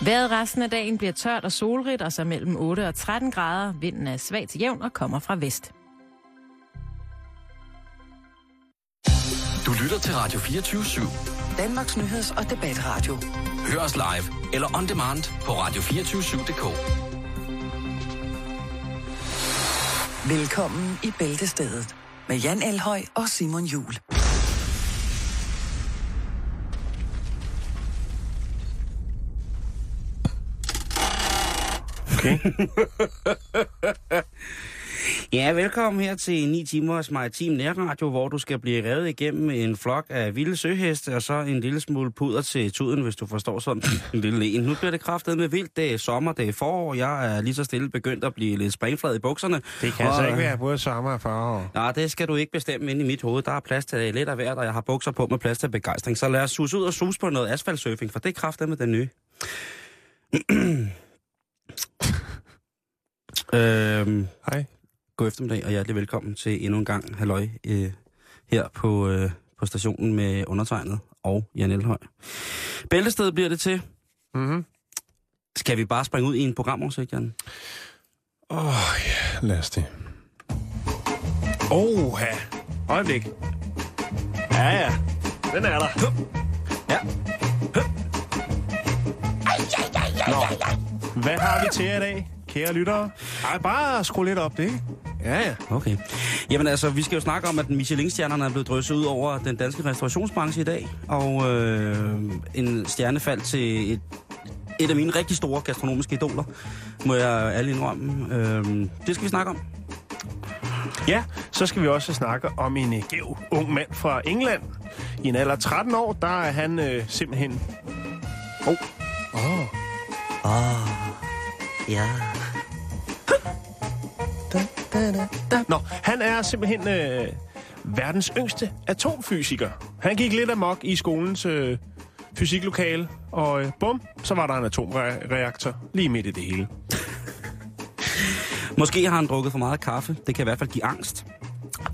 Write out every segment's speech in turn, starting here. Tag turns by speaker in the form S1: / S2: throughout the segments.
S1: Vejret resten af dagen bliver tørt og solrigt, og så mellem 8 og 13 grader. Vinden er svag til jævn og kommer fra vest.
S2: Du lytter til Radio 24 /7.
S3: Danmarks Nyheds- og Debatradio.
S2: Hør os live eller on demand på radio247.dk.
S3: Velkommen i Bæltestedet med Jan Elhøj og Simon Jul.
S4: Okay.
S5: Ja, velkommen her til 9 timers maritim nærradio, hvor du skal blive revet igennem en flok af vilde søheste, og så en lille smule puder til tuden, hvis du forstår sådan en lille en. Nu bliver det kraftet med vildt. Det er sommer, det er forår. Jeg er lige så stille begyndt at blive lidt springflad i bukserne.
S4: Det kan altså ikke være både sommer og forår.
S5: Nej, det skal du ikke bestemme ind i mit hoved. Der er plads til lidt af hvert, og jeg har bukser på med plads til begejstring. Så lad os sus ud og sus på noget asfaltsurfing, for det er kraftet med den nye. øhm,
S4: Hej.
S5: God eftermiddag og hjertelig velkommen til endnu en gang halløj øh, her på, øh, på stationen med undertegnet og Jan Elhøj. Bæltested bliver det til.
S4: Mhm.
S5: Skal vi bare springe ud i en programoversigt, Jan?
S4: Åh, oh, ja, lad os det. Åh, ja. Øjeblik. Ja, ja. Den er der.
S5: Ja.
S4: Nå. Hvad har vi til i dag, kære lyttere? Ej, bare skru lidt op, det, ikke? Ja, ja.
S5: Okay. Jamen altså, vi skal jo snakke om, at Michelin-stjernerne er blevet drysset ud over den danske restaurationsbranche i dag. Og øh, en stjerne faldt til et, et af mine rigtig store gastronomiske idoler, må jeg alle indrømme. Øh, det skal vi snakke om.
S4: Ja, så skal vi også snakke om en uh, gæv ung mand fra England. I en alder af 13 år, der er han øh, simpelthen... Åh. Oh.
S5: Ah, ja.
S4: Nå, han er simpelthen øh, verdens yngste atomfysiker. Han gik lidt amok i skolens øh, fysiklokale, og øh, bum, så var der en atomreaktor lige midt i det hele.
S5: Måske har han drukket for meget kaffe. Det kan i hvert fald give angst.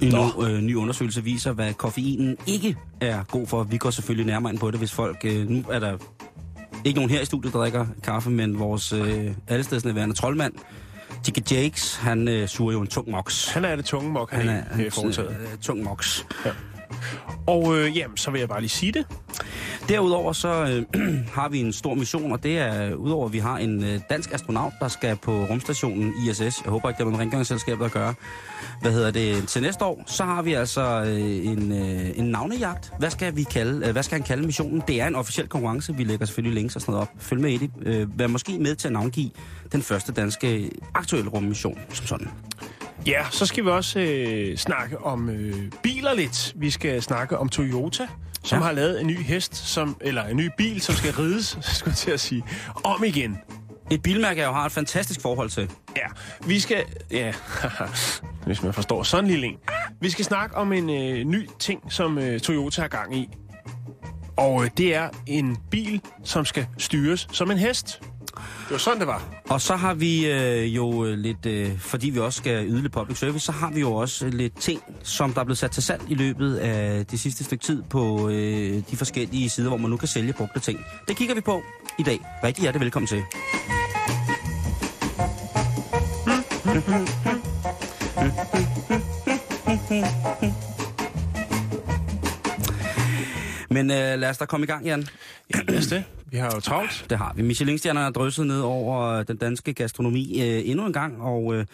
S5: En ny, øh, ny undersøgelse viser, hvad koffeinen ikke er god for. Vi går selvfølgelig nærmere ind på det, hvis folk... Øh, nu er der ikke nogen her i studiet, der drikker kaffe, men vores øh, allestedsnærværende troldmand, Jiggy Jakes, han øh, suger jo en tung moks.
S4: Han er det tunge mok, han,
S5: Han er,
S4: han er foretaget.
S5: øh, tung moks.
S4: Og øh, jamen, så vil jeg bare lige sige det.
S5: Derudover så øh, har vi en stor mission, og det er, udover at vi har en øh, dansk astronaut, der skal på rumstationen ISS. Jeg håber ikke, det er med rengøringsselskab, der gør. Hvad hedder det? Til næste år, så har vi altså øh, en, øh, en navnejagt. Hvad skal, vi kalde, øh, hvad skal han kalde missionen? Det er en officiel konkurrence. Vi lægger selvfølgelig links og sådan noget op. Følg med i det. Øh, vær måske med til at navngive den første danske aktuelle rummission som sådan.
S4: Ja, så skal vi også øh, snakke om øh, biler lidt. Vi skal snakke om Toyota, som
S5: Ja.
S4: har lavet en ny hest, som, eller en ny bil, som skal rides, skulle jeg til at sige, om igen.
S5: Et bilmærke, jeg jo har et fantastisk forhold til.
S4: Ja, vi skal... Ja, hvis man forstår sådan en lille en. Vi skal snakke om en øh, ny ting, som øh, Toyota har gang i. Og øh, det er en bil, som skal styres som en hest. Det var sådan, det var.
S5: Og så har vi øh, jo øh, lidt, øh, fordi vi også skal yde lidt public service, så har vi jo også lidt ting, som der er blevet sat til salg i løbet af det sidste stykke tid på øh, de forskellige sider, hvor man nu kan sælge brugte ting. Det kigger vi på i dag. Rigtig hjertelig velkommen til. Men øh, lad os da komme i gang, Jan.
S4: Ja, lad os det. Vi har jo travlt.
S5: Det har vi. Michelin-stjernerne er drysset ned over den danske gastronomi øh, endnu en gang, og øh,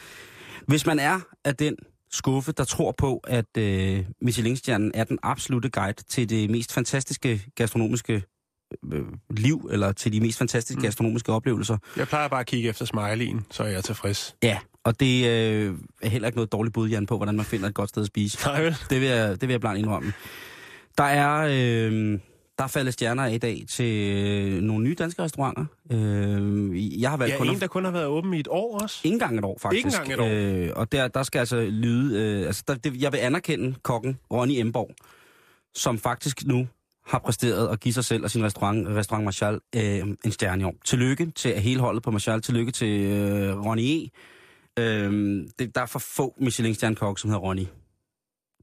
S5: hvis man er af den skuffe, der tror på, at øh, Michelin-stjernen er den absolute guide til det mest fantastiske gastronomiske øh, liv, eller til de mest fantastiske mm. gastronomiske oplevelser.
S4: Jeg plejer bare at kigge efter smileyen, så er jeg tilfreds.
S5: Ja, og det øh, er heller ikke noget dårligt bud, Jan, på, hvordan man finder et godt sted at spise.
S4: Nej vel?
S5: Det vil jeg, det vil jeg blandt indrømme. Der er, øh, der er faldet stjerner i dag til øh, nogle nye danske restauranter. Øh, jeg har valgt
S4: Ja,
S5: kun at
S4: en, der kun har været åben i et år også.
S5: ikke engang et år, faktisk.
S4: Ikke engang et år.
S5: Øh, og der, der skal altså lyde... Øh, altså der, det, jeg vil anerkende kokken Ronny Emborg, som faktisk nu har præsteret at give sig selv og sin restaurant, restaurant Marshall, øh, en stjerne i år. Tillykke til hele holdet på Marshall. Tillykke til øh, Ronny E. Øh, det, der er for få Michelin-stjernekokke, som hedder Ronny.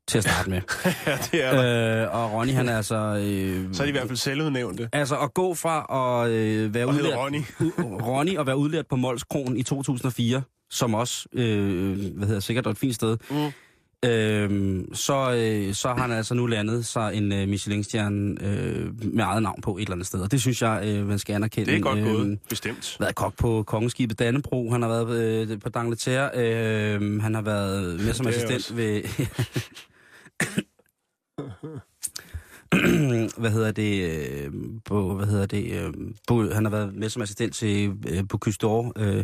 S5: Til at starte med.
S4: ja, det er der.
S5: øh, og Ronny, han er altså... Øh,
S4: Så er de i hvert fald selvudnævnte.
S5: Altså at gå fra at øh, være
S4: Og
S5: udlært,
S4: Ronny.
S5: Ronny og være udlært på Mols Kron i 2004, som også, øh, hvad hedder sikkert er et fint sted,
S4: Mm.
S5: øh, så, øh, så har han altså nu landet sig en øh, Michelin-stjerne øh, med eget navn på et eller andet sted. Og det synes jeg, øh, man skal anerkende.
S4: Det er godt
S5: øh,
S4: gået, bestemt.
S5: været kok på kongeskibet Dannebro, han har været øh, på Dangleterre, øh, han har været med som assistent
S4: også.
S5: ved... hvad hedder det, øh, på, hvad hedder det, øh, på, han har været med som assistent til, øh, på Custor, øh,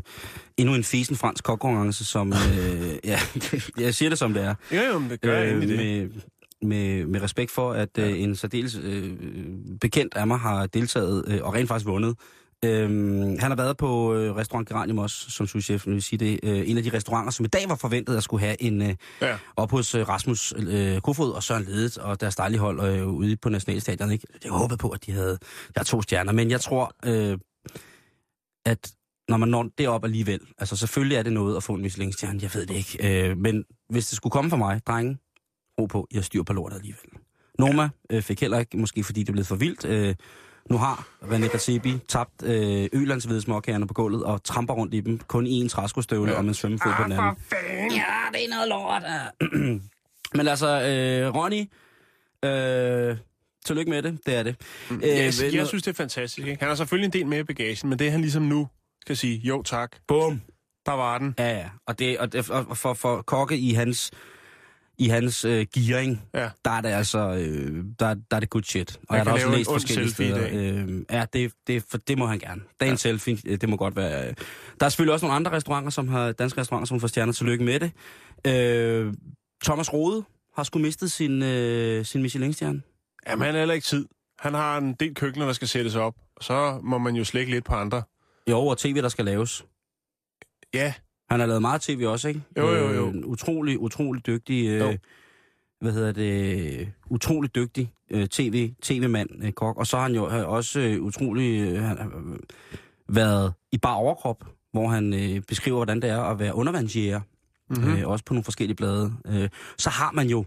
S5: endnu en fisen fransk kokkonkurrence, som, øh, ja, jeg siger det som det er,
S4: Jo, jo, men det gør øh, det.
S5: med, med, med respekt for, at øh, en særdeles øh, bekendt af mig har deltaget øh, og rent faktisk vundet. Øhm, han har været på øh, restaurant Geranium også, som souschef, vil sige det. Øh, en af de restauranter, som i dag var forventet at skulle have en øh,
S4: Ja.
S5: op hos øh, Rasmus øh, Kofod og Søren Ledet og deres dejlige hold øh, ude på Nationalstadion. Ikke? Jeg håbede på, at de havde har to stjerner, men jeg tror, øh, at når man når derop alligevel, altså selvfølgelig er det noget at få en Michelin-stjerne, jeg ved det ikke. Øh, men hvis det skulle komme fra mig, drenge, ro på, jeg styr på lortet alligevel. Noma øh, fik heller ikke, måske fordi det blev for vildt. Øh, nu har René Gazebi tabt øh, Ølandshvide småkagerne på gulvet og tramper rundt i dem. Kun i en træskostøvle ja. og med svømmefod på den anden. Ja, det er noget lort. ja. Men altså, øh, Ronny, øh, tillykke med det, det er det. Øh,
S4: Jeg,
S5: ved
S4: jeg
S5: noget-
S4: synes, det er fantastisk. Ikke? Han har selvfølgelig en del med i bagagen, men det han ligesom nu skal sige, jo tak,
S5: Bum.
S4: der var den.
S5: Ja, ja. Og, det, og, det, og for, for kokke i hans, i hans øh, gearing,
S4: Ja.
S5: der er det altså, øh, der, der er det good shit. Og jeg har også læst forskellige steder. Øh, ja, det, det, for det må han gerne. Dagens ja. selfie, øh, det må godt være. øh. Der er selvfølgelig også nogle andre restauranter, som har, danske restauranter, som får stjerner. Tillykke med det. Øh, Thomas Rode har sgu mistet sin, øh, sin Michelin-stjerne.
S4: Jamen, han har heller ikke tid. Han har en del køkkener, der skal sættes op. Så må man jo slække lidt på andre.
S5: Jo, og tv, der skal laves.
S4: Ja,
S5: Han har lavet meget tv også, ikke?
S4: Jo, jo, jo.
S5: Øh, utrolig, utrolig dygtig... Øh,
S4: Jo.
S5: hvad hedder det? Utrolig dygtig øh, tv, tv-mand, øh, kok. Og så har han jo øh, også øh, utrolig... Øh, han, har været i bar overkrop, hvor han øh, beskriver, hvordan det er at være undervandsjæger.
S4: Mhm.
S5: Mm-hmm. Øh, også på nogle forskellige blade. Øh, så har man jo,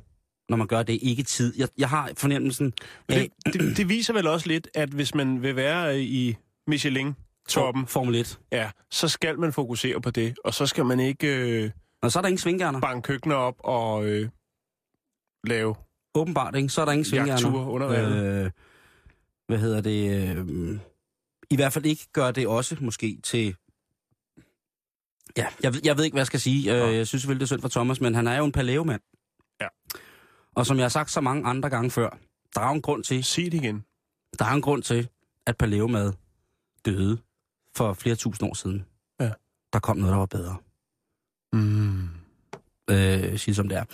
S5: når man gør det, ikke tid. Jeg, jeg har fornemmelsen af...
S4: det, det, det viser vel også lidt, at hvis man vil være øh, i Michelin-toppen,
S5: Formel 1.
S4: ja, så skal man fokusere på det. Og så skal man ikke øh,
S5: Og så er der ingen svingerner.
S4: banke køkkener op og øh, lave
S5: Åbenbart, ikke? Så er der ingen svingerner.
S4: under.
S5: Øh, hvad hedder det? Øh, I hvert fald ikke gør det også måske til... Ja, jeg, ved- jeg ved ikke, hvad jeg skal sige. Øh, jeg synes selvfølgelig, det er synd for Thomas, men han er jo en palæomand.
S4: Ja.
S5: Og som jeg har sagt så mange andre gange før, der er en grund til,
S4: Sig det igen.
S5: der er en grund til, at palæomad døde for flere tusind år siden.
S4: Ja.
S5: Der kom noget, der var bedre.
S4: Mm.
S5: øh, sige som det er.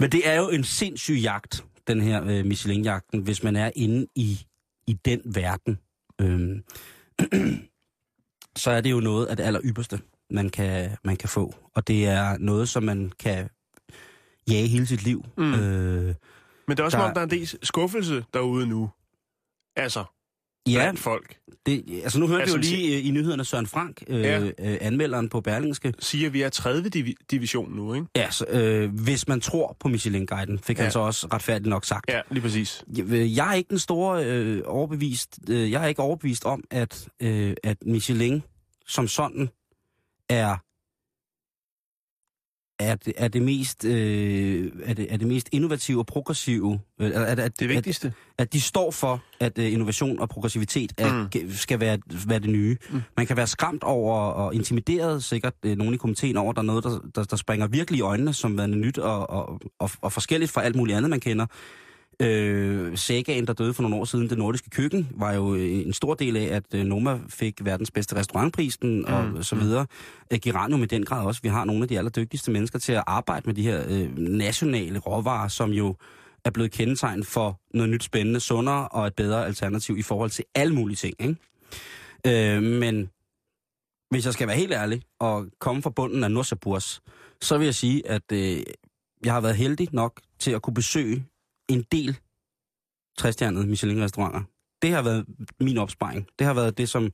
S5: Men det er jo en sindssyg jagt, den her øh, Michelin-jagten, hvis man er inde i, i den verden. Øhm, så er det jo noget af det aller ypperste, man kan, man kan få. Og det er noget, som man kan jage hele sit liv.
S4: Mm.
S5: Øh,
S4: Men det er også
S5: Der-
S4: om, der er en del skuffelse derude nu. Altså,
S5: ja,
S4: blandt folk.
S5: det, altså nu hørte
S4: Altså,
S5: vi jo lige øh, i nyhederne Søren Frank, øh,
S4: Ja.
S5: øh, anmelderen på Berlingske,
S4: Siger, at vi er 30. Divi- division nu, ikke?
S5: Ja, så, øh, hvis man tror på Michelin-guiden, fik ja.
S4: Ja.
S5: han så også retfærdigt nok sagt.
S4: Ja, lige præcis.
S5: Jeg, jeg er ikke den store øh, overbevist. Øh, jeg er ikke overbevist om, at, øh, at Michelin som sådan er er det, er det mest øh, er det, er det mest innovative og progressive øh, at, at,
S4: Det
S5: at,
S4: vigtigste.
S5: at de står for at øh, innovation og progressivitet er, mm. skal være, være det nye. Mm. Man kan være skræmt over og intimideret sikkert øh, nogen i komiteen over, der er noget, der, der, der springer virkelig i øjnene som værende nyt og, og, og, og forskelligt fra alt muligt andet, man kender. Øh, Sagaen, der døde for nogle år siden, det nordiske køkken, var jo øh, en stor del af, at øh, Noma fik verdens bedste restaurantprisen og så videre. Øh, Geranium i den grad også. Vi har nogle af de allerdygtigste mennesker til at arbejde med de her øh, nationale råvarer, som jo er blevet kendetegn for noget nyt spændende, sundere og et bedre alternativ i forhold til alle mulige ting. Ikke? Øh, men hvis jeg skal være helt ærlig og komme fra bunden af Nursaburs, så vil jeg sige, at øh, jeg har været heldig nok til at kunne besøge en del træstjernede Michelin-restauranter. Det har været min opsparing. Det har været det, som...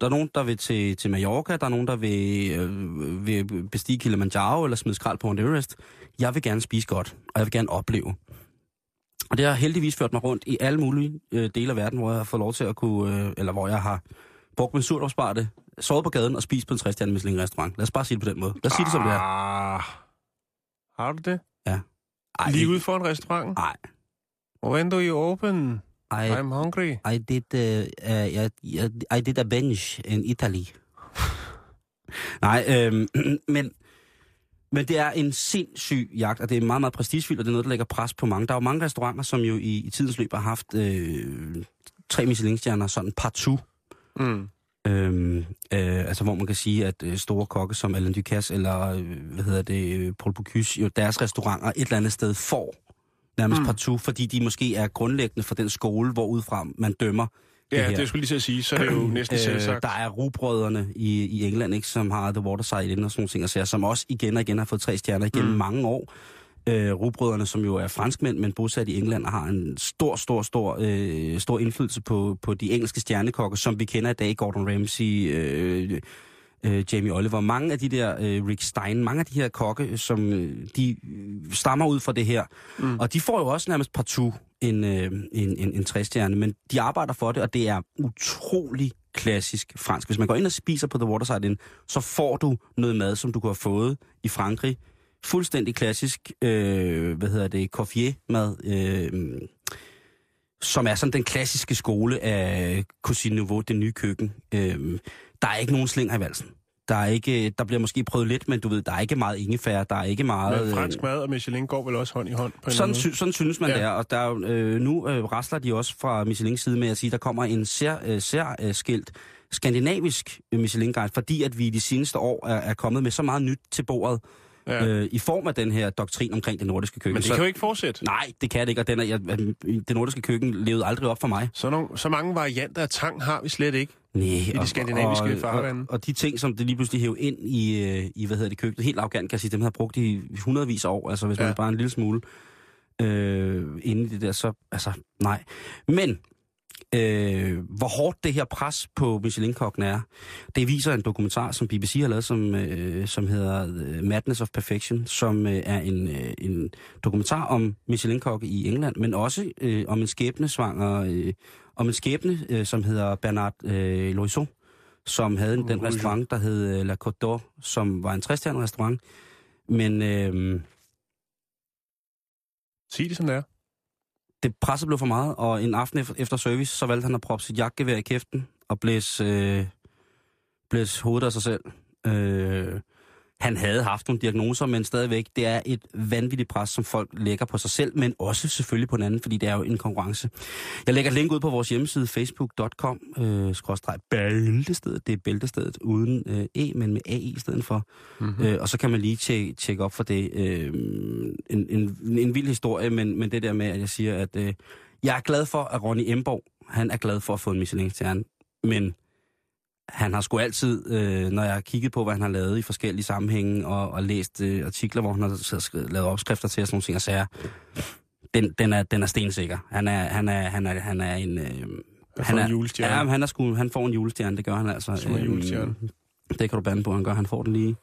S5: Der er nogen, der vil til, til Mallorca, der er nogen, der vil, øh, vil bestige Kilimanjaro eller smide skrald på Mount Everest. Jeg vil gerne spise godt, og jeg vil gerne opleve. Og det har heldigvis ført mig rundt i alle mulige øh, dele af verden, hvor jeg har fået lov til at kunne, øh, eller hvor jeg har brugt min surdårsbarte, sovet på gaden og spist på en 60 Michelin restaurant. Lad os bare sige det på den måde. Lad os sige det som det er.
S4: Ah, har du det?
S5: Ej,
S4: Lige ude for en restaurant?
S5: Nej.
S4: When do you open?
S5: I,
S4: I'm hungry.
S5: I did, uh, uh, I, I did a bench in Italy. Nej, øhm, men, men det er en sindssyg jagt, og det er meget, meget prestigefyldt, og det er noget, der lægger pres på mange. Der er jo mange restauranter, som jo i, i tidens løb har haft øh, tre Michelin-stjerner, sådan partout.
S4: Mm.
S5: Øhm, øh, altså hvor man kan sige, at øh, store kokke som Alain Ducasse eller, øh, hvad hedder det, øh, Paul Bocuse, jo deres restauranter et eller andet sted får nærmest
S4: Mm.
S5: partout, fordi de måske er grundlæggende for den skole, hvor udefra man dømmer
S4: Ja,
S5: her.
S4: det, det skulle lige til at sige, så er det jo næsten øh, selvsagt.
S5: Der er rugbrødrene i, i England, ikke, som har The Waterside Inn og sådan nogle ting, og sager, som også igen og igen har fået tre stjerner igennem
S4: Mm.
S5: mange år. Øh, rugbrødrene, som jo er franskmænd, men bosat i England, og har en stor, stor, stor, øh, stor indflydelse på, på de engelske stjernekokke, som vi kender i dag, Gordon Ramsay, øh, øh, Jamie Oliver. Mange af de der, øh, Rick Stein, mange af de her kokke, som øh, de øh, stammer ud fra det her.
S4: Mm.
S5: Mm. Og de får jo også nærmest partout en, øh, en, en, en træstjerne, men de arbejder for det, og det er utrolig klassisk fransk. Hvis man går ind og spiser på The Waterside Inn, så får du noget mad, som du kunne have fået i Frankrig. Fuldstændig klassisk, øh, hvad hedder det, Corfier-mad, øh, som er sådan den klassiske skole af Cuisine Nouveau, det nye køkken. Øh, der er ikke nogen slinger i valsen. Der, er ikke, der bliver måske prøvet lidt, men du ved, der er ikke meget ingefær, der er ikke meget...
S4: Men
S5: øh,
S4: fransk mad og Michelin går vel også hånd i hånd på en
S5: sådan, sy- sådan synes man
S4: Ja.
S5: det er, og der er, øh, nu øh, rasler de også fra Michelins side med at sige, at der kommer en sær, øh, sær øh, skilt skandinavisk øh, Michelin-guide, fordi at vi i de seneste år er, er kommet med så meget nyt til bordet,
S4: Ja.
S5: øh, i form af den her doktrin omkring det nordiske køkken.
S4: Men det kan jo ikke fortsætte.
S5: Nej, det kan det ikke, og den er, jeg, øh, det nordiske køkken levede aldrig op for mig.
S4: Så, nogle, så mange varianter af tang har vi slet ikke.
S5: Nej,
S4: de skandinaviske
S5: og,
S4: farvande.
S5: Og, og de ting, som det lige pludselig hæver ind i, øh, i hvad hedder det, køkkenet, helt arrogant kan jeg sige, dem har brugt i hundredvis af år, altså hvis
S4: Ja.
S5: ja. man bare en lille smule øh, inde i det der, så altså nej. Men øh, hvor hårdt det her pres på Michelin-kokken er, det viser en dokumentar, som BBC har lavet, som, øh, som hedder øh, Madness of Perfection, som øh, er en, øh, en dokumentar om Michelin-kokke i England, men også øh, om en skæbnesvanger, øh, om en skæbne, øh, som hedder Bernard øh, Loiseau, som havde den
S4: Loiseau.
S5: restaurant, der hed øh, La Côte d'Or, som var en 60 restaurant. Men øh,
S4: Sig det som det er.
S5: det presset blev for meget, og en aften efter, efter service, så valgte han at proppe sit jagtgevær i kæften og blæse, øh, blæse hovedet af sig selv. Øh, han havde haft nogle diagnoser, men stadigvæk, det er et vanvittigt pres, som folk lægger på sig selv, men også selvfølgelig på en anden, fordi det er jo en konkurrence. Jeg lægger et link ud på vores hjemmeside, facebook.com, øh, skråstreg bæltestedet. Det er bæltestedet uden øh, E, men med AI i stedet for.
S4: Mm-hmm.
S5: Øh, og så kan man lige tjekke, tjekke op for det. Øh, en, en, en vild historie, men, men det der med, at jeg siger, at øh, jeg er glad for, at Ronny Emborg, han er glad for at få en Michelin-stjerne, men han har sgu altid, øh, når jeg har kigget på, hvad han har lavet i forskellige sammenhænge, og, og læst øh, artikler, hvor han har lavet opskrifter til og sådan nogle ting, og sager, den, den, er, den er stensikker. Han er, han er, han er, han er en... Øh,
S4: Han er en julestjerne.
S5: Ja, han, er sgu, han får en julestjerne, det gør han altså.
S4: Som en julestjerne.
S5: Øhm, det kan du bande på, han gør. Han får den lige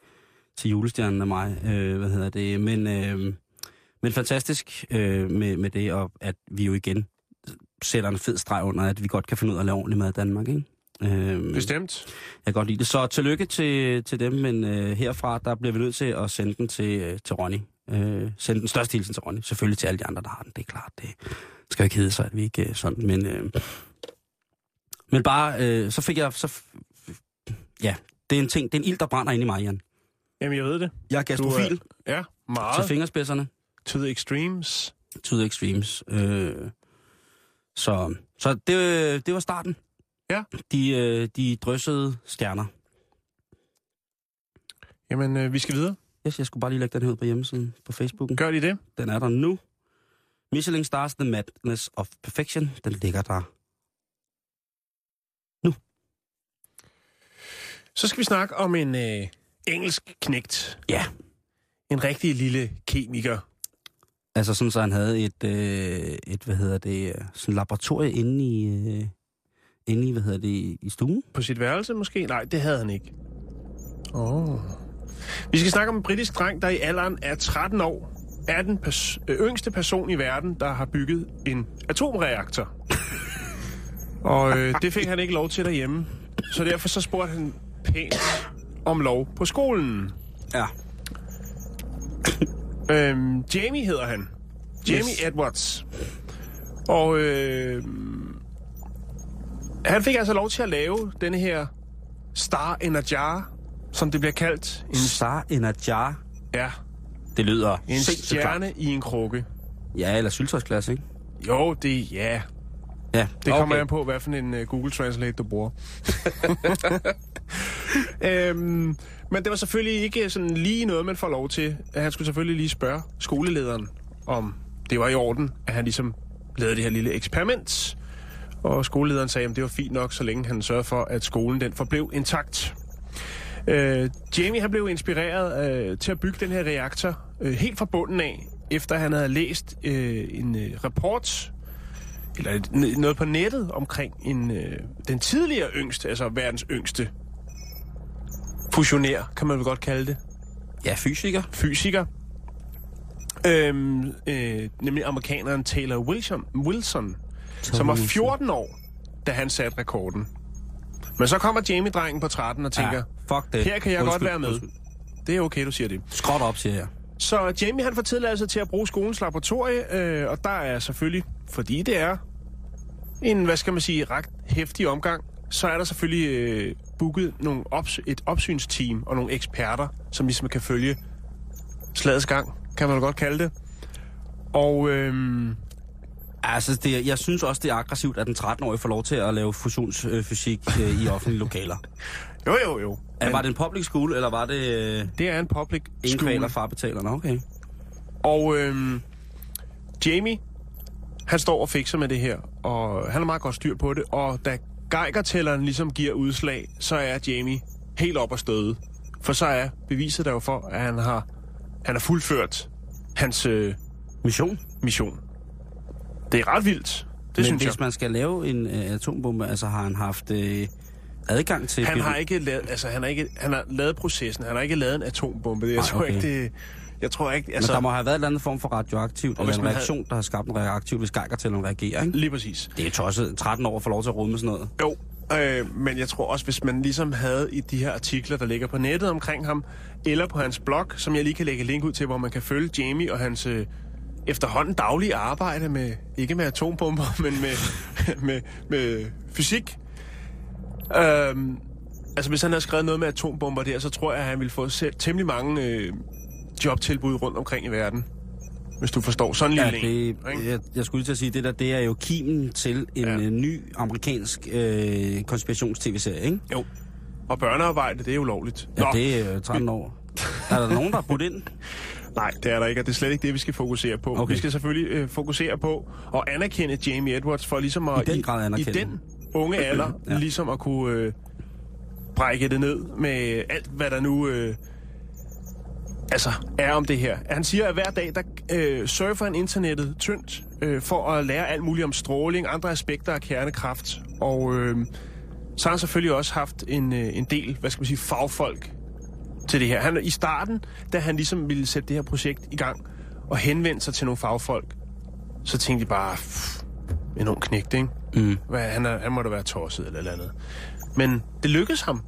S5: til julestjernen af mig. Øh, hvad hedder det? Men, øh, men fantastisk øh, med, med det, og at vi jo igen sætter en fed streg under, at vi godt kan finde ud af at lave ordentlig mad i Danmark, ikke? Øh,
S4: Bestemt.
S5: jeg kan godt lide det. Så tillykke til, til dem, men øh, herfra, der bliver vi nødt til at sende den til, øh, til Ronny. Øh, sende den største hilsen til Ronny. Selvfølgelig til alle de andre, der har den. Det er klart, det skal jo ikke hedde sig, at vi ikke øh, sådan. Men, øh, men bare, øh, så fik jeg... Så, ja, det er en ting. Det er en ild, der brænder inde i mig, Jan.
S4: Jamen, jeg ved det.
S5: Jeg er gastrofil
S4: Ja,
S5: til
S4: meget.
S5: fingerspidserne.
S4: To the extremes.
S5: To the extremes. Øh, så så det, det var starten.
S4: Ja.
S5: De, øh, de dryssede stjerner.
S4: Jamen, øh, vi skal videre.
S5: Yes, jeg skulle bare lige lægge den her ud på hjemmesiden på Facebooken.
S4: Gør de det?
S5: Den er der nu. Michelin Stars The Madness of Perfection. Den ligger der.
S4: Så skal vi snakke om en øh, engelsk knægt.
S5: Ja.
S4: En rigtig lille kemiker.
S5: Altså sådan, så han havde et, øh, et hvad hedder det, øh, sådan laboratorie inde i, øh, inde i, hvad hedder det, i- stuen.
S4: På sit værelse måske? Nej, det havde han ikke. Åh. Oh. Vi skal snakke om en britisk dreng, der i alderen af 13 år er den pers- øh, yngste person i verden, der har bygget en atomreaktor. Og øh, det fik han ikke lov til derhjemme. Så derfor så spurgte han pænt om lov på skolen.
S5: Ja.
S4: Øhm, Jamie hedder han. Jamie
S5: Yes.
S4: Edwards. Og øh, han fik altså lov til at lave denne her Star in a Jar, som det bliver kaldt. En,
S5: Star in a jar.
S4: ja,
S5: Det lyder
S4: en stjerne i en krukke.
S5: Ja, eller syltøjsglas, ikke?
S4: Jo, det ja.
S5: Ja,
S4: Det kommer an på, hvad for en uh, Google Translate du bruger. øhm, men det var selvfølgelig ikke sådan lige noget, man får lov til. Han skulle selvfølgelig lige spørge skolelederen, om det var i orden, at han ligesom lavede det her lille eksperiment. Og skolelederen sagde, at det var fint nok, så længe han sørgede for, at skolen den forblev intakt. Øh, Jamie han blev inspireret øh, til at bygge den her reaktor øh, helt fra bunden af, efter han havde læst øh, en øh, rapport eller et- noget på nettet omkring en, øh, den tidligere yngste, altså verdens yngste fusionær, kan man vel godt kalde det,
S5: Ja, fysiker.
S4: fysiker. Øhm, øh, nemlig amerikaneren Taylor Wilson, Wilson som var 14 år, da han satte rekorden. Men så kommer Jamie-drengen på 13 og tænker,
S5: Ja, fuck det.
S4: her kan jeg godt
S5: Undskyld,
S4: være med.
S5: undskyld.
S4: det er okay, du siger det.
S5: Skråt op, siger jeg.
S4: Så Jamie han får tilladelse til at bruge skolens laboratorie, øh, og der er selvfølgelig, fordi det er en, hvad skal man sige, ret hæftig omgang, så er der selvfølgelig øh, booket nogle ops- et opsynsteam og nogle eksperter, som ligesom kan følge slagets gang, kan man godt kalde det. Og øhm,
S5: Altså, det, jeg synes også, det er aggressivt, at den 13-årige får lov til at lave fusionsfysik øh, i offentlige lokaler.
S4: jo, jo, jo.
S5: Men, var det en public school, eller var det øh,
S4: det er en public
S5: ingen
S4: school.
S5: kvaler far betaler? Nå, okay.
S4: Og øhm, Jamie, han står og fikser med det her, og han har meget godt styr på det. Og da Geiger-tælleren ligesom giver udslag, så er Jamie helt op at støde. For så er beviset der jo for, at han har, han har fuldført hans øh,
S5: Mission?
S4: mission. Det er ret vildt. Det
S5: Men
S4: synes
S5: hvis
S4: jeg.
S5: man skal lave en øh, atombombe, altså har han haft øh, adgang til...
S4: Han har ikke lavet, altså han har ikke, han har lavet processen. Han har ikke lavet en atombombe. Jeg
S5: Nej,
S4: tror
S5: okay.
S4: ikke det, jeg tror ikke,
S5: Men
S4: altså
S5: der må have været en eller anden form for radioaktivt, eller en
S4: man havde-
S5: reaktion, der har skabt en reaktiv, hvis Geiger-tælleren reagerer, ikke?
S4: lige præcis.
S5: Det er tosset. 13 år at få lov til at rode med sådan noget.
S4: Jo, øh, men jeg tror også, hvis man ligesom havde i de her artikler, der ligger på nettet omkring ham, eller på hans blog, som jeg lige kan lægge link ud til, hvor man kan følge Jamie og hans øh, efterhånden daglige arbejde med, ikke med atombomber, men med, med, med fysik. Øhm, altså, hvis han havde skrevet noget med atombomber der, så tror jeg, at han ville få selv temmelig mange øh, jobtilbud rundt omkring i verden. Hvis du forstår sådan en
S5: Ja,
S4: lille en,
S5: det,
S4: ikke?
S5: jeg, jeg skulle til at sige, det der, det er jo kimen til en
S4: Ja.
S5: ja. ny amerikansk øh, konspirations-tv-serie, ikke?
S4: Jo. Og børnearbejde, det er ulovligt.
S5: Ja, det er øh, 13 år. Er der nogen, der har budt ind?
S4: Nej, det er der ikke, og det er slet ikke det, vi skal fokusere på.
S5: Okay.
S4: Vi skal selvfølgelig øh, fokusere på at anerkende Jamie Edwards for ligesom at...
S5: I den grad anerkende.
S4: I den unge alder, ja.
S5: Ja.
S4: ligesom at kunne øh, brække det ned med alt, hvad der nu... Øh, altså, er om det her. Han siger, at hver dag, der øh, surfer han internettet tyndt øh, for at lære alt muligt om stråling, andre aspekter af kernekraft. Og øh, så har han selvfølgelig også haft en, øh, en del, hvad skal man sige, fagfolk til det her. Han, I starten, da han ligesom ville sætte det her projekt i gang og henvende sig til nogle fagfolk, så tænkte de bare, "Pff, en ung knægt, ikke?
S5: Mm.
S4: Hvad, han, er, han må da være tosset eller eller andet. Men det lykkedes ham.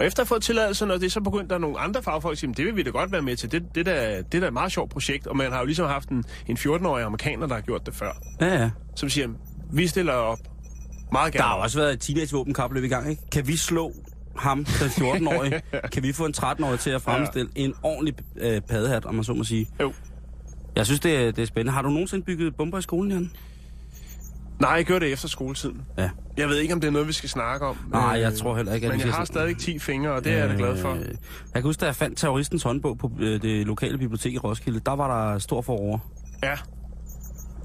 S4: Og efter at have fået tilladelse, når det er så begyndt, der er nogle andre fagfolk, "Men det vil vi da godt være med til. Det, det, der, det er da et meget sjovt projekt. Og man har jo ligesom haft en, en 14-årig amerikaner, der har gjort det før.
S5: Ja, ja.
S4: Som siger, vi stiller op meget
S5: Der
S4: gerne.
S5: har også været et teenage-våbenkapløb i gang, ikke? Kan vi slå ham, den 14-årige? kan vi få en 13-årig til at fremstille ja. en ordentlig øh, paddehat, om man så må sige?
S4: Jo.
S5: Jeg synes, det er, det er spændende. Har du nogensinde bygget bomber i skolen, Jan?
S4: Nej, jeg gjorde det efter skoletiden.
S5: Ja.
S4: Jeg ved ikke, om det er noget, vi skal snakke om.
S5: Nej, jeg
S4: Øh,
S5: tror heller ikke, at
S4: Men jeg har
S5: sådan-
S4: stadig 10 fingre, og det er jeg da glad for.
S5: Øh, Jeg kan huske, da jeg fandt terroristens håndbog på øh, det lokale bibliotek i Roskilde, der var der stor forår.
S4: Ja.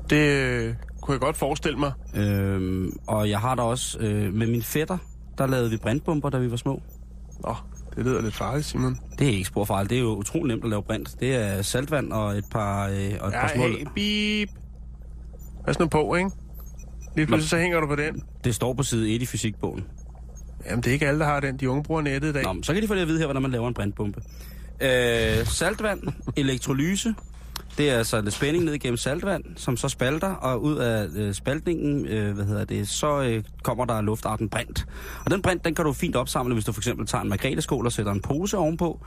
S4: Det øh, kunne jeg godt forestille mig.
S5: Øhm, og jeg har da også, øh, med min fætter, der lavede vi brintbomber, da vi var små.
S4: Nå, det lyder lidt farligt, Simon.
S5: Det er ikke spor farligt. Det er jo utrolig nemt at lave brint. Det er saltvand og et par, øh, og et
S4: Ja,
S5: par små...
S4: hey, beep. Pas nu på, ikke? Lige pludselig så hænger du på den.
S5: Det står på side 1 i fysikbogen.
S4: Jamen, det er ikke alle, der har den. De unge bruger nettet i dag.
S5: Nå, så kan de få det at vide her, hvordan man laver en brintbombe. Øh, saltvand, elektrolyse, det er altså lidt spænding ned igennem saltvand, som så spalter, og ud af øh, spaltningen, øh, hvad hedder det, så øh, kommer der luftarten brint. Og den brint, den kan du fint opsamle, hvis du for eksempel tager en margreteskål og sætter en pose ovenpå,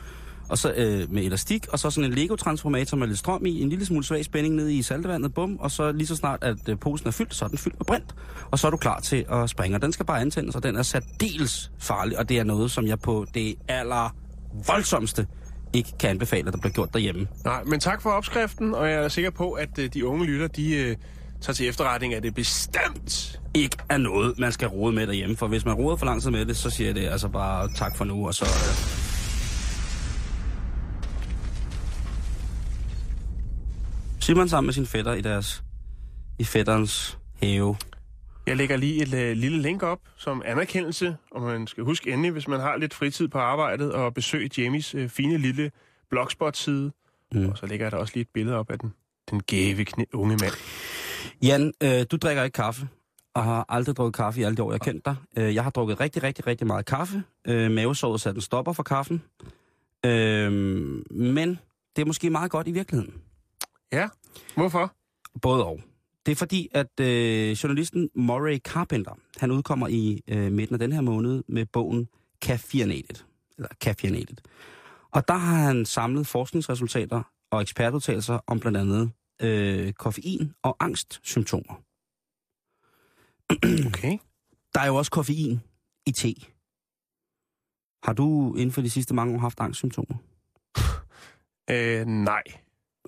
S5: og så øh, med elastik, og så sådan en Lego-transformator med lidt strøm i, en lille smule svag spænding ned i saltvandet, bum, og så lige så snart, at øh, posen er fyldt, så er den fyldt med brint, og så er du klar til at springe. Og den skal bare antændes, og den er særdeles farlig, og det er noget, som jeg på det aller voldsomste ikke kan anbefale, at der bliver gjort derhjemme.
S4: Nej, men tak for opskriften, og jeg er sikker på, at øh, de unge lytter, de øh, tager til efterretning, at det bestemt
S5: Ikke er noget, man skal rode med derhjemme, for hvis man roder for lang tid med det, så siger jeg det altså bare tak for nu, og så... Øh, Simon sammen med sin fætter i deres i fætterens have.
S4: Jeg lægger lige et øh, lille link op som anerkendelse, og man skal huske endelig, hvis man har lidt fritid på arbejdet, og besøge Jamies øh, fine lille blogspot-side.
S5: Mm.
S4: Og så lægger jeg der også lige et billede op af den, den gave unge mand.
S5: Jan, øh, du drikker ikke kaffe, og har aldrig drukket kaffe i alle de år, jeg har kendt dig. Øh, jeg har drukket rigtig, rigtig, rigtig meget kaffe. Øh, mavesåret satte en stopper for kaffen. Øh, men det er måske meget godt i virkeligheden.
S4: Ja, hvorfor?
S5: Både og. Det er fordi, at øh, journalisten Murray Carpenter, han udkommer i øh, midten af den her måned med bogen Caffeinated. Eller Caffeinated. Og der har han samlet forskningsresultater og ekspertudtalelser om blandt andet øh, koffein og angstsymptomer.
S4: Okay.
S5: Der er jo også koffein i te. Har du inden for de sidste mange år haft angstsymptomer?
S4: Øh, nej.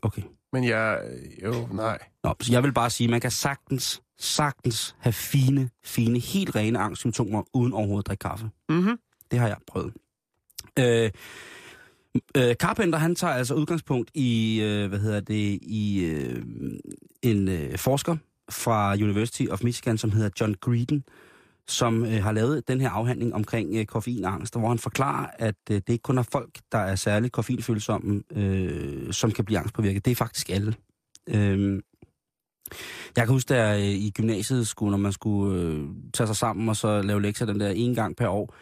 S5: Okay.
S4: Men jeg... Jo, nej.
S5: Nå, så jeg vil bare sige, at man kan sagtens, sagtens have fine, fine, helt rene angstsymptomer, uden overhovedet at drikke kaffe.
S4: Mm-hmm.
S5: Det har jeg prøvet. Øh, øh, Carpenter, han tager altså udgangspunkt i, øh, hvad hedder det, i øh, en øh, forsker fra University of Michigan, som hedder John Greeden, som øh, har lavet den her afhandling omkring øh, koffeinangst, hvor han forklarer, at øh, det ikke kun er folk, der er særligt koffeinfølsomme, øh, som kan blive angstpåvirket. Det er faktisk alle. Øh, jeg kan huske, jeg øh, i gymnasiet skulle, når man skulle øh, tage sig sammen og så lave lektier den der en gang per år,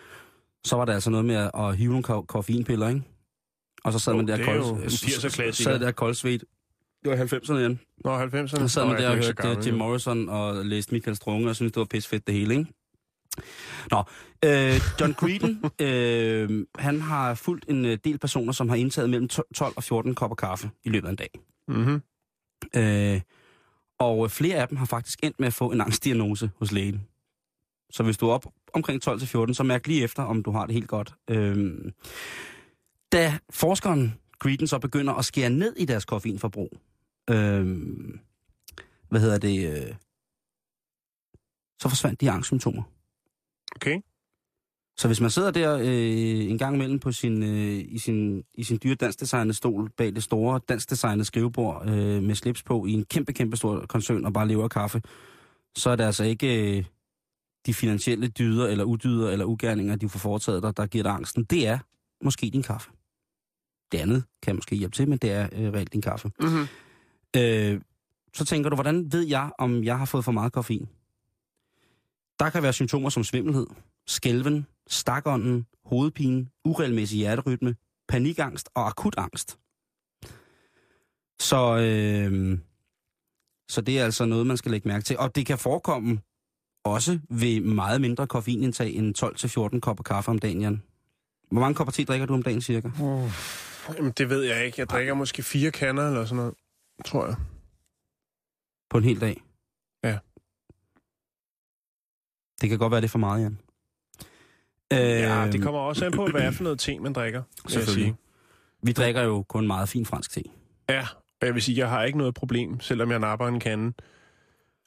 S5: så var der altså noget med at, at hive nogle ko- koffeinpiller, ikke? Og så sad
S4: Jo,
S5: man der
S4: er
S5: kold,
S4: en 80'er-klassiker.
S5: sad der koldsvedt. Det var 90'erne igen.
S4: Nå, 90'erne.
S5: Så sad man der og hørte uh, Jim. Morrison og læste Michael Strunge, og syntes, det var pisfedt det hele, ikke? Nå, øh, John Greeden, øh, han har fulgt en øh, del personer, som har indtaget mellem 12 og 14 kopper kaffe i løbet af en dag.
S4: Mhm.
S5: Øh, og flere af dem har faktisk endt med at få en angstdiagnose hos lægen. Så hvis du er op omkring 12-14, så mærk lige efter, om du har det helt godt. Øh, da forskeren Greeden så begynder at skære ned i deres koffeinforbrug, øh, hvad hedder det, øh, så forsvandt de angstsymptomer.
S4: Okay.
S5: Så hvis man sidder der øh, en gang imellem på sin, øh, i, sin, i sin dyre dansdesignede stol bag det store dansdesignede skrivebord øh, med slips på i en kæmpe, kæmpe stor koncern og bare lever af kaffe, så er det altså ikke øh, de finansielle dyder eller udyder eller ugerninger, du får foretaget dig, der giver dig angsten. Det er måske din kaffe. Det andet kan måske hjælpe til, men det er øh, reelt din kaffe.
S4: Mm-hmm.
S5: Øh, så tænker du, hvordan ved jeg, om jeg har fået for meget koffein? Der kan være symptomer som svimmelhed, skælven, stakånden, hovedpine, uregelmæssig hjerterytme, panikangst og akut angst. Så, øh, så det er altså noget, man skal lægge mærke til. Og det kan forekomme også ved meget mindre koffeinindtag end 12-14 kopper kaffe om dagen, Jan. Hvor mange kopper te drikker du om dagen cirka?
S4: Jamen, det ved jeg ikke. Jeg drikker måske fire kander eller sådan noget, tror jeg.
S5: På en hel dag?
S4: Ja.
S5: Det kan godt være, det er for meget, Jan.
S4: Ja, det kommer også an på, hvad for noget te, man drikker.
S5: Selvfølgelig.
S4: sige.
S5: Vi drikker jo kun meget fin fransk te.
S4: Ja, og jeg vil sige, jeg har ikke noget problem, selvom jeg napper en kande,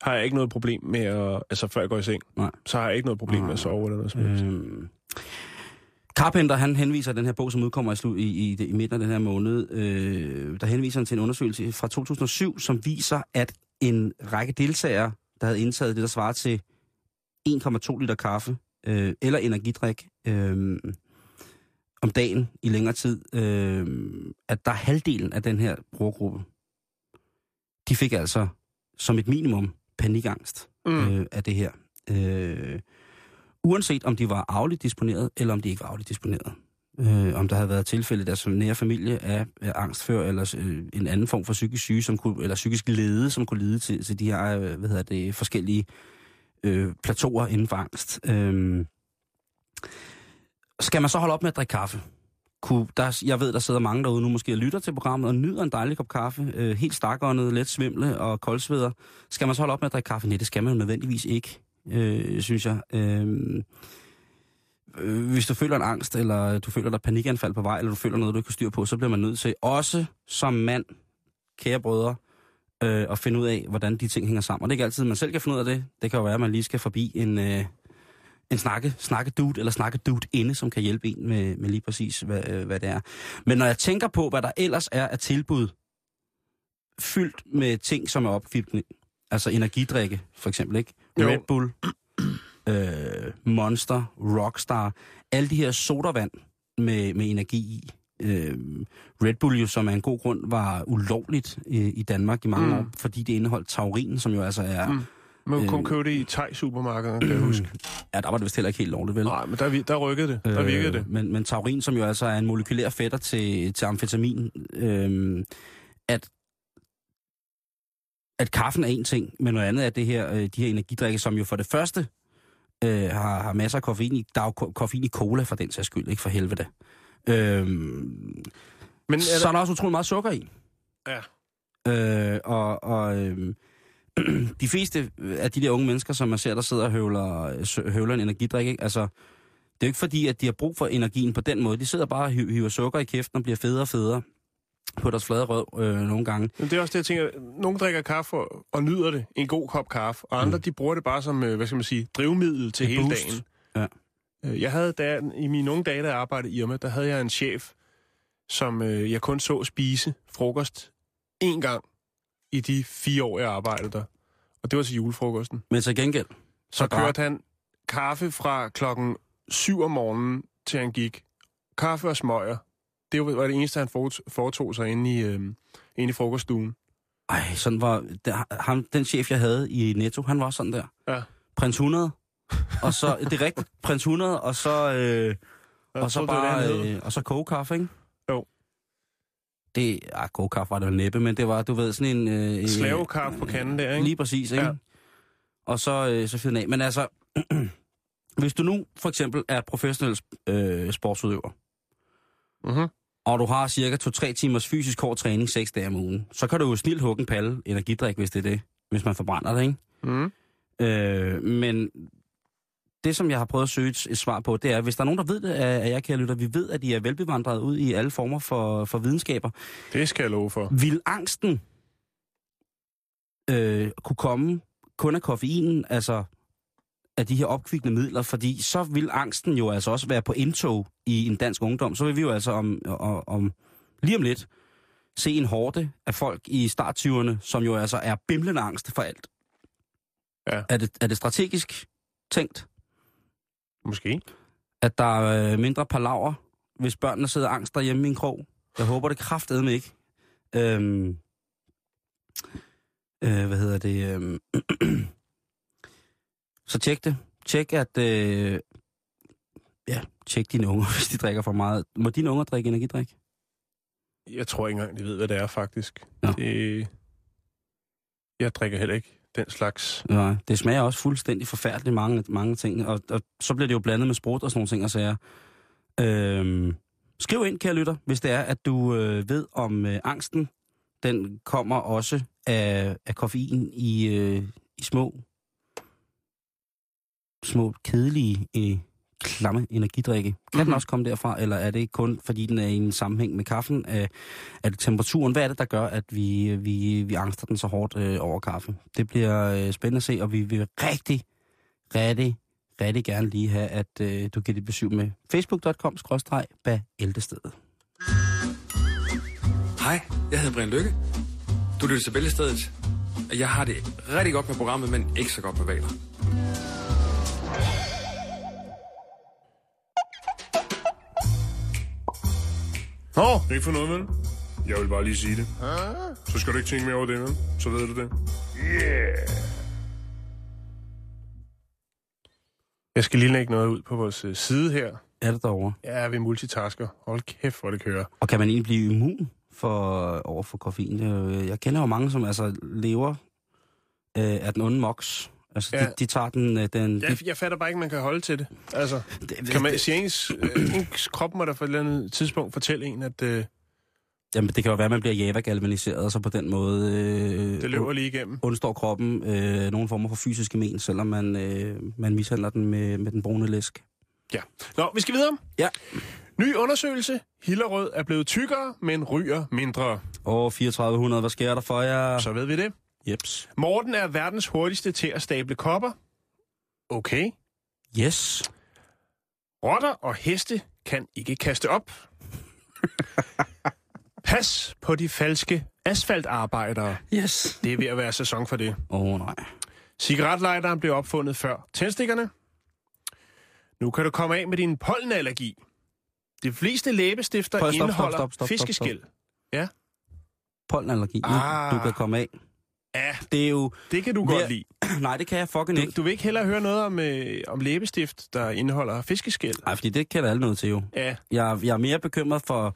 S4: har jeg ikke noget problem med at, altså før jeg går i seng,
S5: Nej.
S4: så har jeg ikke noget problem med at sove eller noget som helst.
S5: Øhm, Carpenter, han henviser den her bog, som udkommer i, slu, i, i, i midten af den her måned, øh, der henviser han til en undersøgelse fra 2007, som viser, at en række deltagere, der havde indtaget det, der svarer til 1,2 liter kaffe øh, eller energidrik øh, om dagen i længere tid, øh, at der er halvdelen af den her brugergruppe, de fik altså som et minimum panikangst
S4: Mm.
S5: øh, af det her. Øh, uanset om de var arveligt disponeret, eller om de ikke var arveligt disponeret. øh, om der havde været tilfælde i deres nære familie af, af angst før, eller øh, en anden form for psykisk syge, som kunne, eller psykisk lede, som kunne lede til, til de her øh, hvad hedder det, forskellige øh, plateauer inden for angst. Øh, skal man så holde op med at drikke kaffe? Kunne, der, jeg ved, der sidder mange derude nu måske og lytter til programmet og nyder en dejlig kop kaffe, øh, helt stakåndet, let svimle og koldsveder. Skal man så holde op med at drikke kaffe? Nej, det skal man jo nødvendigvis ikke, øh, synes jeg. Øh, øh, hvis du føler en angst, eller du føler der panikanfald på vej, eller du føler noget, du ikke kan styre på, så bliver man nødt til, også som mand, kære brødre, øh, at finde ud af, hvordan de ting hænger sammen. Og det er ikke altid, man selv kan finde ud af det. Det kan jo være, at man lige skal forbi en, øh, en snakke, snakke dude, eller snakke dude inde, som kan hjælpe en med, med lige præcis, hvad, øh, hvad det er. Men når jeg tænker på, hvad der ellers er af tilbud, fyldt med ting, som er opfyldt, altså energidrikke, for eksempel, ikke?
S4: Jo.
S5: Red Bull, øh, Monster, Rockstar, alle de her sodavand med, med energi i. Øh, Red Bull jo, som af en god grund var ulovligt i, i Danmark i mange
S4: Mm.
S5: år, fordi det indeholdt taurin, som jo altså er...
S4: Mm. Man kunne kun
S5: Øh.
S4: købe det i thai-supermarkeder, kan jeg huske.
S5: Ja, der var det vist heller ikke helt lovligt, vel?
S4: Nej, men der, der rykkede det. Der virkede det.
S5: Men, men taurin, som jo altså er en molekylær fætter til, til amfetamin, øh, at, at kaffen er en ting, men noget andet er det her, øh, de her energidrikke, som jo for det første øh, har, har masser af koffein i. Der er jo ko- koffein i cola for den sags skyld, ikke for helvede. Øh,
S4: Men
S5: så
S4: er
S5: er der også utrolig meget sukker i.
S4: Ja.
S5: Øh, og og øh, de fleste af de der unge mennesker, som man ser, der sidder og høvler, høvler en energidrik, ikke? altså, det er jo ikke fordi, at de har brug for energien på den måde. De sidder bare og hi- hiver sukker i kæften og bliver federe og federe på deres flade røv øh, nogle gange.
S4: Men det er også det, jeg tænker. Nogle drikker kaffe og, og nyder det. En god kop kaffe. Og andre, mm. de bruger det bare som, øh, hvad skal man sige, drivmiddel til
S5: Et
S4: hele
S5: boost.
S4: dagen. Øh, Jeg havde, da, i mine unge dage, da jeg arbejdede i Irma, der havde jeg en chef, som øh, jeg kun så spise frokost én gang i de fire år, jeg arbejdede der. Og det var til julefrokosten.
S5: Men til gengæld,
S4: Så
S5: så
S4: kørte han kaffe fra klokken 7 om morgenen, til han gik. Kaffe og smøger. Det var det eneste, han foret- foretog sig inde i, øh, inde i frokoststuen.
S5: Ej, sådan var... Der, ham, den chef, jeg havde i Netto, han var sådan der.
S4: Ja.
S5: Prins 100. Og så, det er rigtigt, prins 100, og så... Øh, og så
S4: troede, det det,
S5: bare,
S4: hed.
S5: øh, og så kogekaffe, ikke?
S4: Jo.
S5: Det, ah, kogekaffe var det jo næppe, men det var, du ved, sådan en... Øh, øh,
S4: Slavekaffe på kanden der, ikke?
S5: Lige præcis, ikke?
S4: Ja.
S5: Og så, øh, så fyrer af. Men altså, hvis du nu for eksempel er professionel øh, sportsudøver,
S4: Mm-hmm.
S5: og du har cirka 2-3 timers fysisk hård træning 6 dage om ugen, så kan du jo snilt hugge en palle energidrik, hvis det er det, hvis man forbrænder det, ikke?
S4: Mm.
S5: Øh, men det, som jeg har prøvet at søge et, et svar på, det er, hvis der er nogen, der ved det af, af jer, kære lytter, vi ved, at de er velbevandret ud i alle former for, for videnskaber.
S4: Det skal jeg love for.
S5: Vil angsten øh, kunne komme kun af koffeinen, altså af de her opkvikkende midler, fordi så vil angsten jo altså også være på indtog i en dansk ungdom. Så vil vi jo altså om, om, om lige om lidt se en hårde af folk i starttyverne, som jo altså er bimlende angst for alt.
S4: Ja.
S5: Er, det, er det strategisk tænkt,
S4: Måske.
S5: at der er øh, mindre palaver, hvis børnene sidder angst derhjemme i en krog? Jeg håber det kraftedeme ikke. Øhm, øh, hvad hedder det? Øhm, så tjek det. Tjek, at... Øh, ja, tjek dine unger, hvis de drikker for meget. Må dine unger drikke energidrik?
S4: Jeg tror ikke engang, de ved, hvad det er, faktisk.
S5: Nå.
S4: Det... Jeg drikker heller ikke den slags.
S5: Nej, det smager også fuldstændig forfærdeligt mange, mange ting. Og, og så bliver det jo blandet med sprut og sådan nogle ting og sager. Øhm, skriv ind, kære lytter, hvis det er, at du øh, ved om øh, angsten, den kommer også af, af koffein i, øh, i små, små kedelige, øh, klamme energidrikke. Kan mm-hmm. den
S4: Mhm.
S5: også komme derfra, eller er det kun, fordi den er i en sammenhæng med kaffen? Er, er det temperaturen? Hvad er det, der gør, at vi, vi, vi angster den så hårdt øh, over kaffe? Det bliver øh, spændende at se, og vi vil rigtig, rigtig, rigtig gerne lige have, at øh, du giver dit besøg med facebook.com bag ældestedet.
S6: Hej, jeg hedder Brian Lykke. Du lytter til Bæltestedet. Jeg har det rigtig godt med programmet, men ikke så godt med valer.
S4: Nå, ikke for noget, vel? Jeg vil bare lige sige det. Så skal du ikke tænke mere over det, vel? Så ved du det. Yeah! Jeg skal lige lægge noget ud på vores øh, side her.
S5: Er det derovre?
S4: Ja, vi multitasker. Hold kæft, hvor det kører.
S5: Og kan man egentlig blive immun for, over for koffein? Er Jeg kender jo mange, som altså lever øh, af den onde moks. Altså, ja. De, de tager den... øh, den de,
S4: Jeg, jeg fatter bare ikke, man kan holde til det. Altså,
S5: det,
S4: kan man
S5: det,
S4: sige, ens, ens krop må da på et eller andet tidspunkt fortælle en, at øh,
S5: jamen, det kan jo være, at man bliver java-galvaniseret, og så på den måde... Øh,
S4: det løber lige igennem.
S5: undstår kroppen øh, nogle former for fysiske men, selvom man, øh, man mishandler den med, med den brune læsk.
S4: Ja. Nå, vi skal videre.
S5: Ja.
S4: Ny undersøgelse. Hillerød er blevet tykkere, men ryger mindre.
S5: Åh, 3400, hvad sker der for jer?
S4: Så ved vi det.
S5: Jeps.
S4: Morten er verdens hurtigste til at stable kopper. Okay.
S5: Yes.
S4: Rotter og heste kan ikke kaste op. Pas på de falske asfaltarbejdere.
S5: Yes.
S4: Det er ved at være sæson for det.
S5: Åh, oh, nej.
S4: Cigaretlighteren blev opfundet før tændstikkerne. Nu kan du komme af med din pollenallergi. De fleste læbestifter
S5: Prøv, stop, stop,
S4: indeholder
S5: stop, stop, stop, stop.
S4: fiskeskæl.
S5: Pollenallergi.
S4: Ah.
S5: Du kan komme af.
S4: Ja,
S5: Det er jo...
S4: det kan du
S5: Ved-
S4: godt lide.
S5: Nej, det kan jeg fucking
S4: Du,
S5: ikke.
S4: du vil ikke hellere høre noget om, øh, om læbestift, der indeholder fiskeskæl?
S5: Nej, fordi det kender alle noget til jo.
S4: Ja,
S5: Jeg, jeg er mere bekymret for,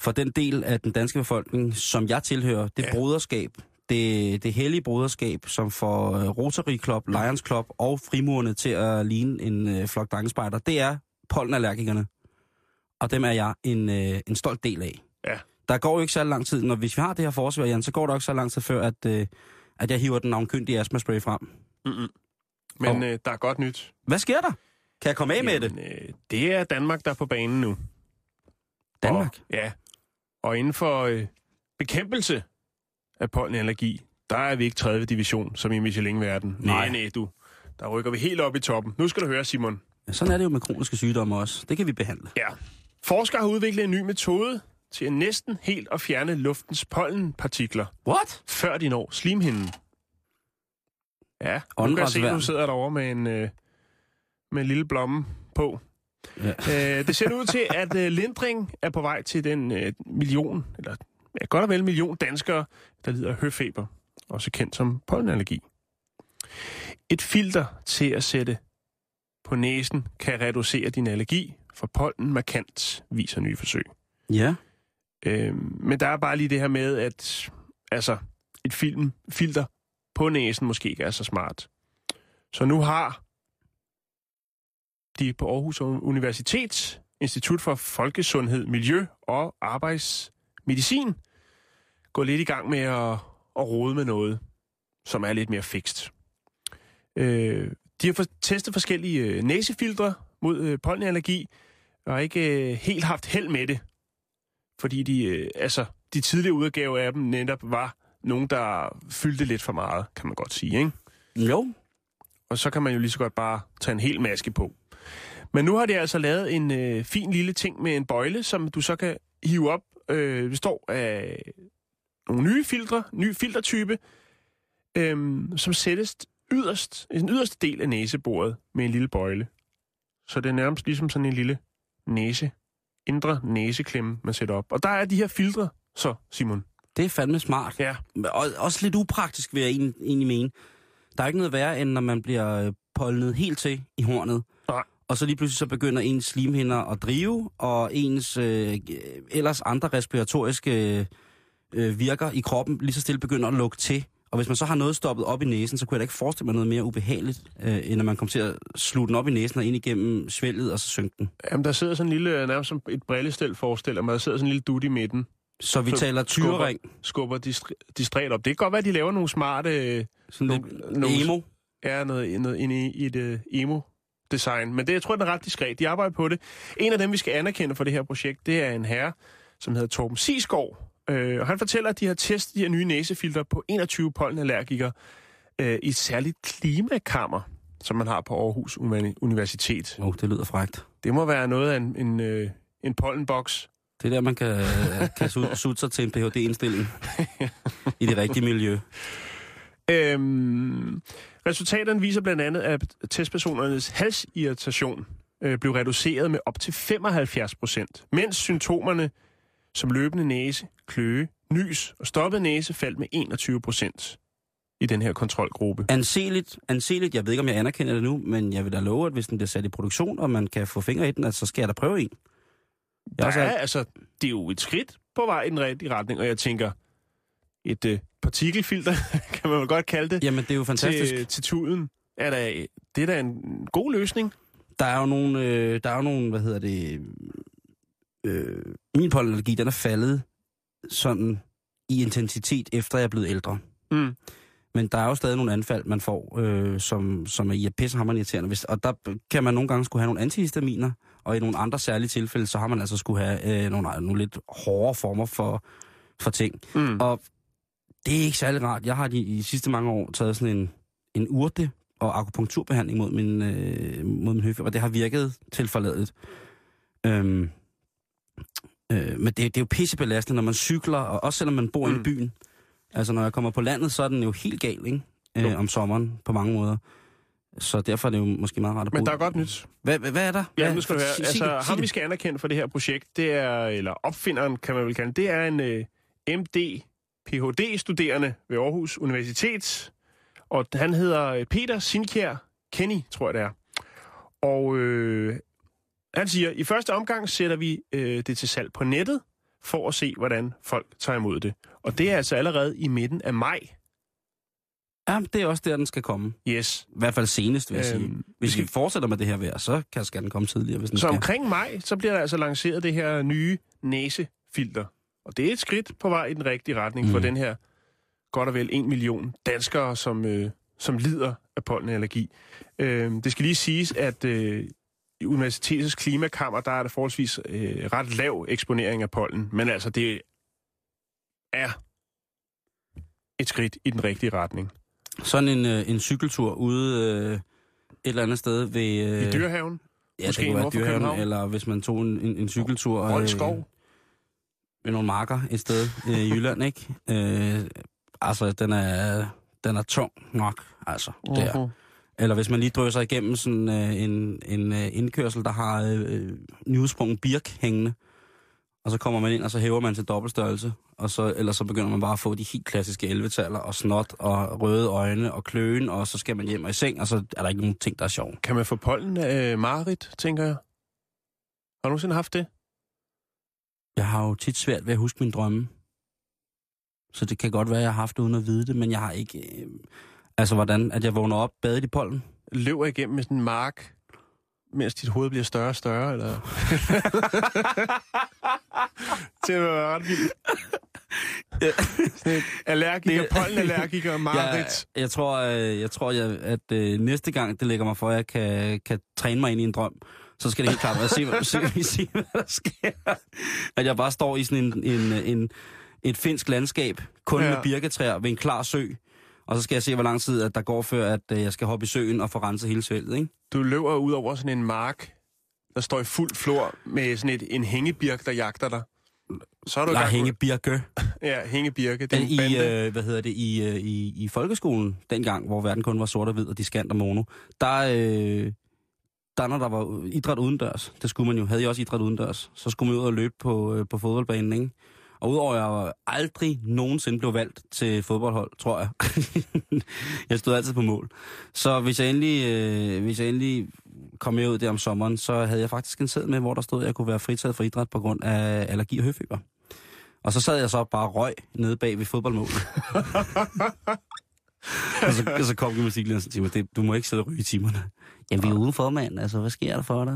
S5: for den del af den danske befolkning, som jeg tilhører. Det
S4: Ja.
S5: ja. broderskab. Det, det hellige broderskab, som får øh, Rotary Club, Lions Club og frimurerne til at ligne en øh, flok drengespejder. Det er pollenallergikerne. Og dem er jeg en, øh, en stolt del af.
S4: Ja.
S5: Der går jo ikke så lang tid, når hvis vi har det her forsvar, Jan, så går der ikke så lang tid før, at, øh, at jeg hiver den navnkyndige astmaspray frem.
S4: men
S5: Og-
S4: øh, der er godt nyt.
S5: Hvad sker der? Kan jeg komme af med det?
S4: Jamen, øh, det er Danmark, der er på banen nu.
S5: Danmark?
S4: Og, ja. Og inden for øh, bekæmpelse af pollenallergi, der er vi ikke 3. division, som i Michelin-verden.
S5: Nej.
S4: nej, du. Der rykker vi helt op i toppen. Nu skal du høre, Simon.
S5: Ja, sådan er det jo med kroniske sygdomme også. Det kan vi behandle.
S4: Ja. Forskere har udviklet en ny metode til at næsten helt at fjerne luftens pollenpartikler,
S5: What?
S4: før de når slimhinden. Ja, nu kan jeg se, at du sidder derovre med en, øh, med en lille blomme på.
S5: Ja.
S4: Øh, det ser ud til, at øh, lindring er på vej til den øh, million, eller ja, godt og vel million danskere, der lider af høfeber, også kendt som pollenallergi. Et filter til at sætte på næsen kan reducere din allergi for pollen markant, viser nye forsøg.
S5: Ja.
S4: Øh, men der er bare lige det her med, at altså, et film, filter på næsen måske ikke er så smart. Så nu har de på Aarhus Universitet, Institut for Folkesundhed, Miljø og Arbejdsmedicin, gået lidt i gang med at, at rode med noget, som er lidt mere fikst. Øh, de har for, testet forskellige øh, næsefiltre mod øh, pollenallergi, og har ikke øh, helt haft held med det fordi de, øh, altså, de tidligere udgaver af dem netop var nogen, der fyldte lidt for meget, kan man godt sige. Ikke?
S5: Jo.
S4: Og så kan man jo lige så godt bare tage en hel maske på. Men nu har de altså lavet en øh, fin lille ting med en bøjle, som du så kan hive op. Øh, står af nogle nye filtre, ny filtertype, øh, som sættes yderst, i den yderste del af næseboret med en lille bøjle. Så det er nærmest ligesom sådan en lille næse, indre næseklemme, man sætter op. Og der er de her filtre, så Simon.
S5: Det er fandme smart.
S4: Ja,
S5: Og også lidt upraktisk, vil jeg egentlig mene. Der er ikke noget værre, end når man bliver øh, pollenet helt til i hornet.
S4: Nej.
S5: Og så lige pludselig så begynder ens slimhinder at drive, og ens øh, ellers andre respiratoriske øh, øh, virker i kroppen lige så stille begynder at lukke til. Og hvis man så har noget stoppet op i næsen, så kunne jeg da ikke forestille mig noget mere ubehageligt, øh, end at man kommer til at slutte den op i næsen og ind igennem svælget og så synke den.
S4: Jamen, der sidder sådan en lille, nærmest som et brillestel, forestiller mig. Der sidder sådan en lille dut i midten,
S5: Så vi
S4: Så
S5: taler tyrering,
S4: skubber distra- distræt op. Det kan godt være, at de laver nogle smarte... øh,
S5: sådan lidt
S4: nogle- nogle-
S5: emo.
S4: Ja, noget, noget inde i, i et uh, emo-design. Men det, jeg tror, det er ret diskret. De arbejder på det. En af dem, vi skal anerkende for det her projekt, det er en herre, som hedder Torben Sisgaard. Øh, og han fortæller, at de har testet de her nye næsefilter på 21 pollenallergikere øh, i et særligt klimakammer, som man har på Aarhus Uni- Universitet.
S5: Oh, det lyder frægt.
S4: Det må være noget af en, en, øh, en pollenboks.
S5: Det er der, man kan, kan su- sutte sig til en Ph.D.-indstilling i det rigtige miljø.
S4: Øhm, resultaterne viser blandt andet, at testpersonernes halsirritation øh, blev reduceret med op til 75 procent, mens symptomerne som løbende næse, kløe, nys og stoppet næse faldt med 21 procent i den her kontrolgruppe.
S5: Anseligt, anseligt, jeg ved ikke, om jeg anerkender det nu, men jeg vil da love, at hvis den bliver sat i produktion, og man kan få fingre i den, at så skal jeg da prøve en. Jeg
S4: Der
S5: også
S4: er, altså, det er jo et skridt på vej i den rigtige retning, og jeg tænker, et øh, partikelfilter, kan man vel godt kalde det,
S5: Jamen, det er jo fantastisk.
S4: til, til tuden, er da, det er da en god løsning.
S5: Der er jo nogle, øh, der er jo nogle, hvad hedder det, øh, min pollenallergi, den er faldet sådan i intensitet, efter jeg er blevet ældre.
S4: Mm.
S5: Men der er jo stadig nogle anfald, man får, øh, som, som er pissehammerende irriterende. Hvis, og der kan man nogle gange skulle have nogle antihistaminer, og i nogle andre særlige tilfælde, så har man altså skulle have øh, nogle, nogle lidt hårdere former for, for ting.
S4: Mm.
S5: Og det er ikke særlig rart. Jeg har de, i de sidste mange år taget sådan en, en urte og akupunkturbehandling mod min, øh, mod min høfeber, og det har virket til forladet. Øhm, øh, men det, det er jo pissebelastende, når man cykler, og også selvom man bor mm. I byen. Altså, når jeg kommer på landet, så er den jo helt gal, ikke? Øh,
S4: Jo.
S5: om sommeren, på mange måder. Så derfor er det jo måske meget rart at
S4: Men
S5: bruge.
S4: der er godt nyt.
S5: Hvad, hvad, er der?
S4: Ja,
S5: hvad,
S4: nu skal du høre. Altså, ham vi skal anerkende for det her projekt, det er, eller opfinderen kan man vel kalde, det er en øh, MD Ph.D.-studerende ved Aarhus Universitet. Og han hedder øh, Peter Sinkjær Kenny, tror jeg det er. Og øh, han siger, i første omgang sætter vi øh, det til salg på nettet, for at se, hvordan folk tager imod det. Og det er altså allerede i midten af maj.
S5: Ja, det er også der, den skal komme.
S4: Yes.
S5: I hvert fald senest, vil jeg sige.
S4: Øhm,
S5: Hvis
S4: vi
S5: vi fortsætter med det her vejr, så kan, skal den komme tidligere, hvis den
S4: Så
S5: skal.
S4: omkring maj, så bliver der altså lanceret det her nye næsefilter. Og det er et skridt på vej i den rigtige retning mm. for den her godt og vel en million danskere, som, øh, som lider af pollenallergi. Øh, det skal lige siges, at øh, i universitetets klimakammer, der er der forholdsvis øh, ret lav eksponering af pollen. Men altså, det er et skridt i den rigtige retning.
S5: Sådan en, øh, en cykeltur ude øh, et eller andet sted ved... Øh,
S4: I dyrehaven,
S5: ja,
S4: måske
S5: det kunne være Dyrehaven, eller hvis man tog en, en, en cykeltur... øh,
S4: Rold Skov.
S5: ved nogle marker et sted øh, i Jylland, ikke? Øh, altså, den er, den er tung nok, altså, uh-huh. der. Eller hvis man lige drøser igennem sådan øh, en, en øh, indkørsel, der har øh, nyudsprunget birk hængende, og så kommer man ind, og så hæver man til dobbeltstørrelse, og så, eller så begynder man bare at få de helt klassiske 11 og snot, og røde øjne, og kløen, og så skal man hjem og i seng, og så er der ikke nogen ting, der er sjov.
S4: Kan man få pollen af øh, Marit, tænker jeg? Har du nogensinde haft det?
S5: Jeg har jo tit svært ved at huske mine drømme. Så det kan godt være, at jeg har haft det uden at vide det, men jeg har ikke... Øh, altså, hvordan? At jeg vågner op, badet i pollen?
S4: løber igennem med sådan en mark, mens dit hoved bliver større og større, eller? det er ret vildt. Sådan et allergiker,
S5: Det-
S4: pollenallergiker, Marit.
S5: Jeg, jeg tror, øh, jeg tror jeg, at øh, næste gang, det lægger mig for, at jeg kan, kan træne mig ind i en drøm, så skal det helt klart være, se, hvad- se, se, hvad der sker. At jeg bare står i sådan en, en, en, et finsk landskab, kun
S4: ja.
S5: med birketræer ved en klar sø. Og så skal jeg se, hvor lang tid at der går, før at øh, jeg skal hoppe i søen og få renset hele svældet, ikke?
S4: Du løber ud over sådan en mark, der står i fuld flor med sådan et, en hængebirk, der jagter dig. Så er du i
S5: Der
S4: gang med-
S5: hænge birke.
S4: Ja, hængebirke. Det er
S5: I,
S4: bande.
S5: øh, hvad hedder det, i, øh, i, i folkeskolen, dengang, hvor verden kun var sort og hvid og diskant og mono, der, øh, der når der var idræt udendørs, det skulle man jo, havde jeg også idræt udendørs, så skulle man ud og løbe på, øh, på fodboldbanen, ikke? Og udover at jeg aldrig nogensinde blev valgt til fodboldhold, tror jeg. jeg stod altid på mål. Så hvis jeg endelig, øh, hvis jeg endelig kom med ud der om sommeren, så havde jeg faktisk en sæd med, hvor der stod, at jeg kunne være fritaget for idræt på grund af allergi og høfeber. Og så sad jeg så bare og røg nede bag ved fodboldmålet. og, så, og så kom gymnastiklæreren til mig, det, du må ikke sidde og ryge i timerne. Jamen, vi er udenfor, mand. Altså, hvad sker der for dig?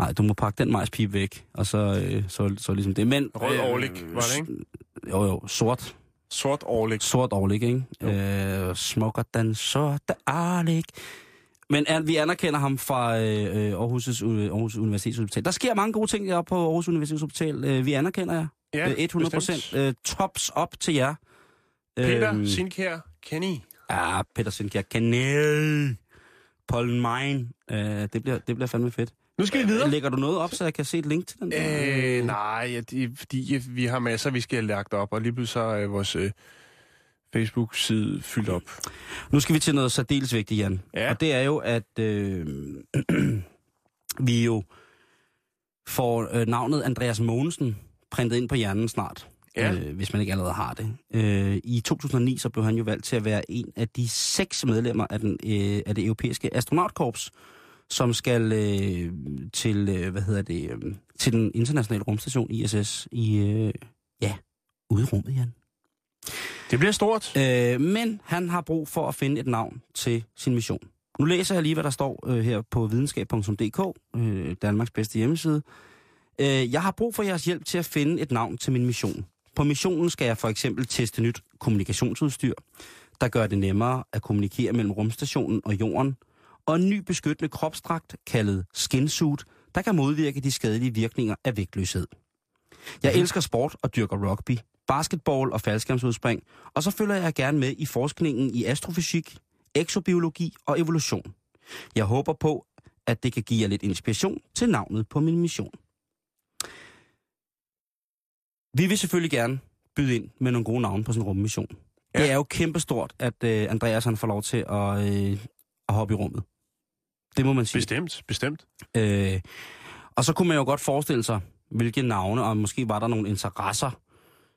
S5: Øh, Nej, du må pakke den majspipe væk. Og så, øh, så, så ligesom det. Men,
S4: Rød overlig, var det ikke?
S5: Jo, jo, sort.
S4: Sort overlæg.
S5: Sort overlig, ikke? Øh, smukker den sorte overlig. Men er, vi anerkender ham fra øh, Aarhus, Aarhus Universitetshospital. Der sker mange gode ting deroppe på Aarhus Universitetshospital. Øh, vi anerkender jer.
S4: Ja,
S5: Øh, 100 procent.
S4: bestemt.
S5: Øh, tops op til jer.
S4: Peter
S5: Øhm,
S4: Sinkjær Kenny.
S5: Ja, Peter Sinkjær. Kanel. Pollen Mine. Øh, det, bliver, det bliver fandme fedt.
S4: Nu skal vi videre.
S5: Lægger du noget op, så jeg kan se et link til den?
S4: Øh, nej, ja, det, er fordi vi har masser, vi skal have lagt op, og lige pludselig så er vores øh, Facebook-side fyldt op.
S5: Nu skal vi til noget særdeles vigtigt, Jan.
S4: Ja.
S5: Og det er jo, at øh, vi jo får øh, navnet Andreas Mogensen printet ind på hjernen snart.
S4: Ja.
S5: øh, hvis man ikke allerede har det. Øh, I 2009 så blev han jo valgt til at være en af de seks medlemmer af, den, øh, af det europæiske astronautkorps, som skal øh, til, øh, hvad hedder det, øh, til den internationale rumstation ISS i, øh, ja, ude i rummet, Jan.
S4: Det bliver stort.
S5: Øh, men han har brug for at finde et navn til sin mission. Nu læser jeg lige, hvad der står øh, her på videnskab.dk, øh, Danmarks bedste hjemmeside. Øh, jeg har brug for jeres hjælp til at finde et navn til min mission. På missionen skal jeg for eksempel teste nyt kommunikationsudstyr, der gør det nemmere at kommunikere mellem rumstationen og jorden, og en ny beskyttende kropsdragt kaldet skinsuit, der kan modvirke de skadelige virkninger af vægtløshed. Jeg elsker sport og dyrker rugby, basketball og faldskærmsudspring, og så følger jeg gerne med i forskningen i astrofysik, eksobiologi og evolution. Jeg håber på, at det kan give jer lidt inspiration til navnet på min mission. Vi vil selvfølgelig gerne byde ind med nogle gode navne på sådan en rummission. Ja. Det er jo kæmpestort, at øh, Andreas han får lov til at, øh, at hoppe i rummet. Det må man sige.
S4: Bestemt, bestemt.
S5: Øh, og så kunne man jo godt forestille sig, hvilke navne, og måske var der nogle interesser,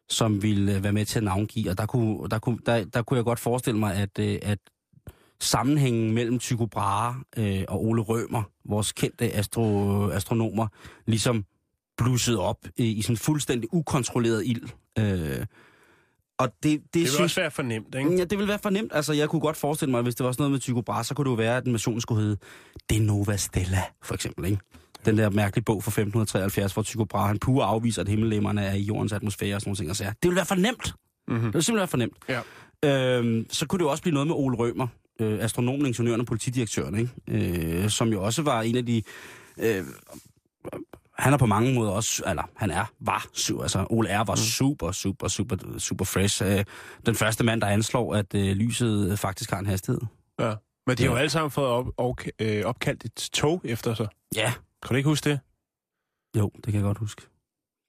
S5: som ville øh, være med til at navngive. Og der kunne, der kunne, der, der kunne jeg godt forestille mig, at, øh, at sammenhængen mellem Tycho Brahe øh, og Ole Rømer, vores kendte astro, astronomer, ligesom blussede op i, i sådan fuldstændig ukontrolleret ild. Øh, og det, det,
S4: Det vil
S5: synes,
S4: også være for nemt, ikke?
S5: Ja, det ville være for nemt. Altså, jeg kunne godt forestille mig, at hvis det var sådan noget med Tycho Brahe, så kunne det jo være, at missionen skulle hedde De Nova Stella, for eksempel, ikke? Den der mærkelige bog fra 1573, hvor Tycho Brahe, han pure afviser, at himmellæmmerne er i jordens atmosfære og sådan nogle ting. Og så det ville være for nemt.
S4: Mm-hmm.
S5: Det ville simpelthen være for nemt.
S4: Ja.
S5: Øhm, så kunne det jo også blive noget med Ole Rømer, øh, astronomen, ingeniøren og politidirektøren, ikke? Øh, som jo også var en af de... Øh, han er på mange måder også, eller han er, var, altså Ole R. var super, super, super, super fresh. Øh, den første mand, der anslår, at øh, lyset faktisk har en hastighed.
S4: Ja. Men de har jo alle sammen fået op, op, øh, opkaldt et tog efter sig.
S5: Ja.
S4: Kan du ikke huske det?
S5: Jo, det kan jeg godt huske.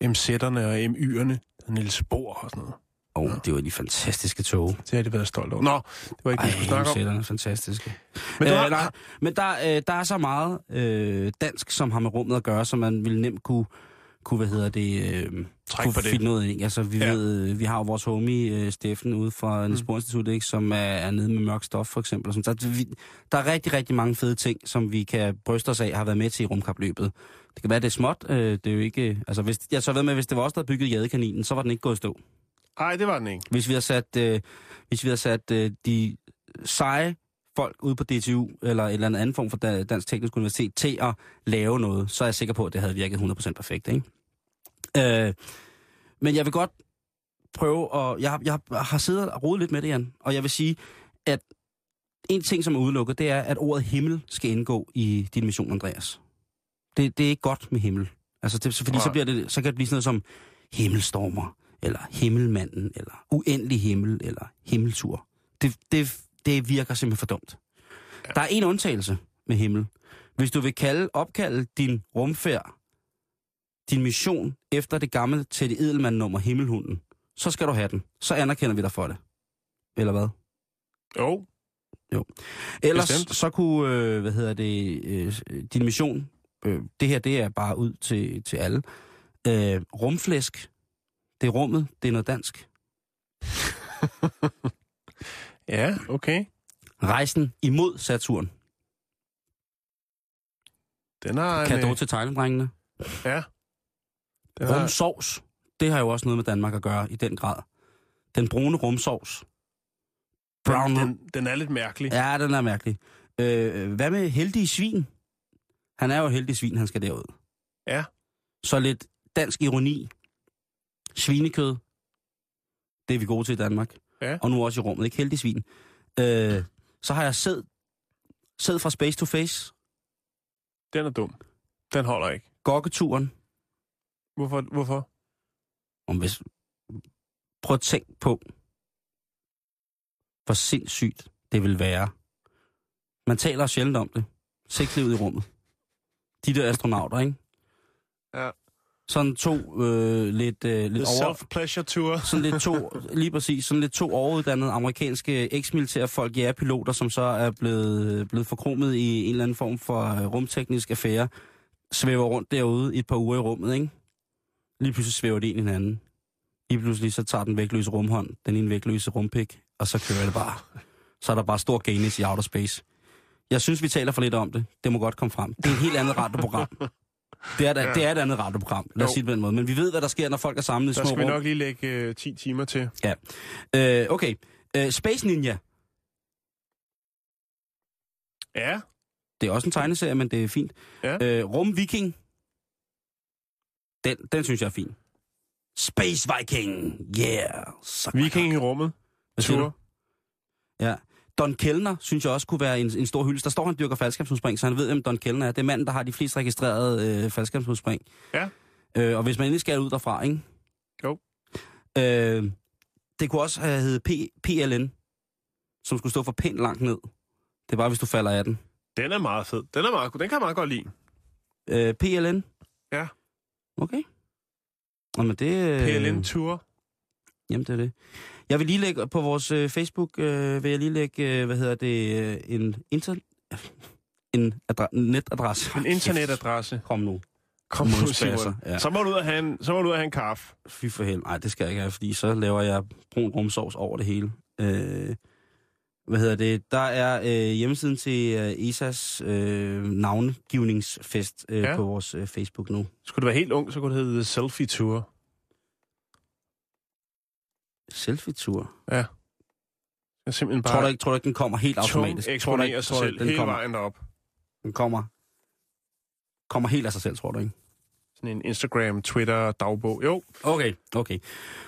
S4: MZ'erne og MY'erne. Niels Bohr og sådan noget.
S5: Og oh, det var de fantastiske tog.
S4: Det har de været stolt over. Nå, det var ikke det, vi snakke om.
S5: fantastiske.
S4: Men du
S5: øh,
S4: har,
S5: nej, men der, øh, der er så meget øh, dansk, som har med rummet at gøre, så man vil nemt kunne, kunne hvad hedder det, øh,
S4: Træk
S5: kunne
S4: på det.
S5: finde noget ind. Altså, vi,
S4: Ja.
S5: ved, øh, vi har jo vores homie, øh, Steffen, ude fra Niels
S4: Mm.
S5: Bohr Institut, ikke, som er, er nede med mørk stof, for eksempel. Og sådan. Så vi, der er rigtig, rigtig mange fede ting, som vi kan bryste os af, har været med til i rumkapløbet. Det kan være, det er småt. Øh, det er jo ikke... Altså, hvis, jeg så ved med, hvis det var os, der havde bygget jadekaninen, så var den ikke gået stå.
S4: Nej, det var den ikke.
S5: Hvis vi har sat, øh, hvis vi har sat øh, de seje folk ude på DTU, eller et eller andet anden form for Da- Dansk Teknisk Universitet, til at lave noget, så er jeg sikker på, at det havde virket 100% perfekt. Ikke? Øh, men jeg vil godt prøve at... Jeg, jeg har siddet og rodet lidt med det, Jan, og jeg vil sige, at en ting, som er udelukket, det er, at ordet himmel skal indgå i din mission, Andreas. Det, det er ikke godt med himmel. Altså, det, fordi så, bliver det, så kan det blive sådan noget som himmelstormer, eller himmelmanden, eller uendelig himmel, eller himmeltur. Det, det, det virker simpelthen for dumt. Ja. Der er en undtagelse med himmel. Hvis du vil kalde, opkalde din rumfærd, din mission, efter det gamle til det edelmand nummer Himmelhunden, så skal du have den. Så anerkender vi dig for det. Eller hvad?
S4: Jo,
S5: Ellers
S4: Bestemt.
S5: så kunne, øh, hvad hedder det, øh, din mission, øh, det her det er bare ud til, til alle. Øh, rumflæsk, det er rummet, det er noget dansk.
S4: ja, okay.
S5: Rejsen imod Saturn.
S4: Den har en,
S5: Kado
S4: øh,
S5: til tegnedrengene.
S4: Ja. Den har,
S5: Rumsovs, det har jo også noget med Danmark at gøre i den grad. Den brune rumsovs. Brown
S4: den,
S5: den,
S4: den, den er lidt mærkelig.
S5: Ja, den er mærkelig. Øh, hvad med heldige svin? Han er jo heldig svin, han skal derud.
S4: Ja.
S5: Så lidt dansk ironi. Svinekød. Det er vi gode til i Danmark.
S4: Ja.
S5: Og nu også i rummet, ikke? Heldig svin. Øh, så har jeg sæd. Sæd fra Space to Face.
S4: Den er dum. Den holder ikke.
S5: Gokketuren.
S4: Hvorfor? Hvorfor?
S5: Om hvis... Prøv at tænk på, hvor sindssygt det vil være. Man taler sjældent om det. Sexlivet i rummet. De der astronauter, ikke?
S4: Ja.
S5: Sådan to øh, lidt, øh, lidt
S4: The
S5: over...
S4: Self-Pleasure Tour.
S5: Sådan lidt to, lige præcis, sådan lidt to overuddannede amerikanske eks-militære folk, piloter, som så er blevet, blevet forkromet i en eller anden form for øh, rumteknisk affære, svæver rundt derude i et par uger i rummet, ikke? Lige pludselig svæver de ind i hinanden. Lige pludselig så tager den vægtløse rumhånd, den ene vægtløse rumpik, og så kører det bare. Så er der bare stor gaines i outer space. Jeg synes, vi taler for lidt om det. Det må godt komme frem. Det er et helt andet radioprogram. Det er, da, det er et andet radioprogram, lad os sige det på den måde. Men vi ved, hvad der sker, når folk er samlet i
S4: Der
S5: små
S4: skal vi nok lige lægge øh, 10 timer til.
S5: Ja. Øh, okay. Øh, Space Ninja.
S4: Ja,
S5: Det er også en tegneserie, men det er fint.
S4: Ja.
S5: Øh, Rum Viking. Den, den synes jeg er fin. Space Viking. Yeah. Suck
S4: Viking i rummet.
S5: Hvad
S4: Tur.
S5: du? Ja. Don Kellner synes jeg også kunne være en, en stor hyldest. Der står, han dyrker faldskabsudspring, så han ved, hvem Don Kellner er. Det er manden, der har de flest registrerede øh, faldskabsudspring.
S4: Ja.
S5: Øh, og hvis man endelig skal ud derfra, ikke?
S4: Jo.
S5: Øh, det kunne også have heddet P, PLN, som skulle stå for pænt langt ned. Det er bare, hvis du falder af den.
S4: Den er meget fed. Den er meget. Den kan jeg meget godt lide.
S5: Øh, PLN?
S4: Ja.
S5: Okay. Nå, men det... øh,
S4: PLN Tour.
S5: Jamen, det er det. Jeg vil lige lægge på vores øh, Facebook, øh, vil jeg lige lægge, øh, hvad hedder det, øh, en, inter, en adre, netadresse.
S4: En internetadresse.
S5: Kom nu.
S4: Kom nu, Simon.
S5: ja.
S4: Så må du ud og have en, så må du ud og have en kaffe.
S5: Fy for helvede. Nej, det skal jeg ikke have, fordi så laver jeg brun rumsovs over det hele. Øh, hvad hedder det? Der er øh, hjemmesiden til øh, ESA's øh, navngivningsfest øh,
S4: Ja.
S5: på vores øh, Facebook nu.
S4: Skulle du være helt ung, så kunne det hedde Selfie Tour.
S5: Selfie-tur.
S4: Jeg er simpelthen bare
S5: Tror du, ikke, tror du ikke, den kommer helt automatisk? Tror du ikke,
S4: sig
S5: tror du,
S4: selv
S5: den
S4: hele
S5: kommer,
S4: vejen derop.
S5: den kommer, kommer helt af sig selv, tror du ikke?
S4: Sådan en Instagram, Twitter, dagbog. Jo,
S5: Okay, okay.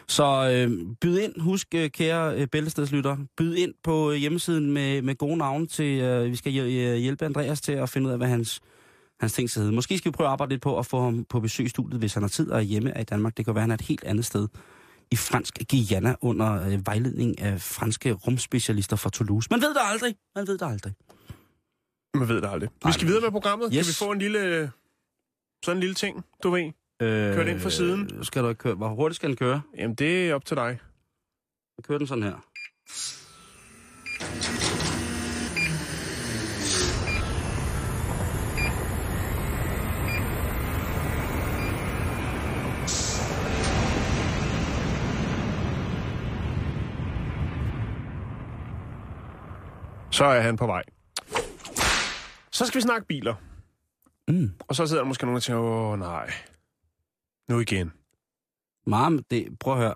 S5: Så øh, byd ind, husk øh, kære øh, bæltestedslytter, byd ind på øh, hjemmesiden med, med gode navne til, øh, vi skal øh, hjælpe Andreas til at finde ud af, hvad hans, hans ting skal hedde. Måske skal vi prøve at arbejde lidt på at få ham på besøg i studiet, hvis han har tid og er hjemme i Danmark. Det kan være, han er et helt andet sted i fransk Guyana under øh, vejledning af franske rumspecialister fra Toulouse. Man ved det aldrig. Man ved det aldrig.
S4: man ved det aldrig. Vi skal videre med programmet. Kan
S5: Yes.
S4: vi få en lille, sådan en lille ting, du ved?
S5: Øh,
S4: Kør den ind fra siden.
S5: Skal du ikke køre? Hvor hurtigt skal den køre?
S4: Jamen, det er op til dig.
S5: Jeg kører den sådan her.
S4: Så er han på vej. Så skal vi snakke biler.
S5: Mm.
S4: Og så sidder der måske nogen og tænker, åh nej, nu igen.
S5: Meget, det, prøv at høre.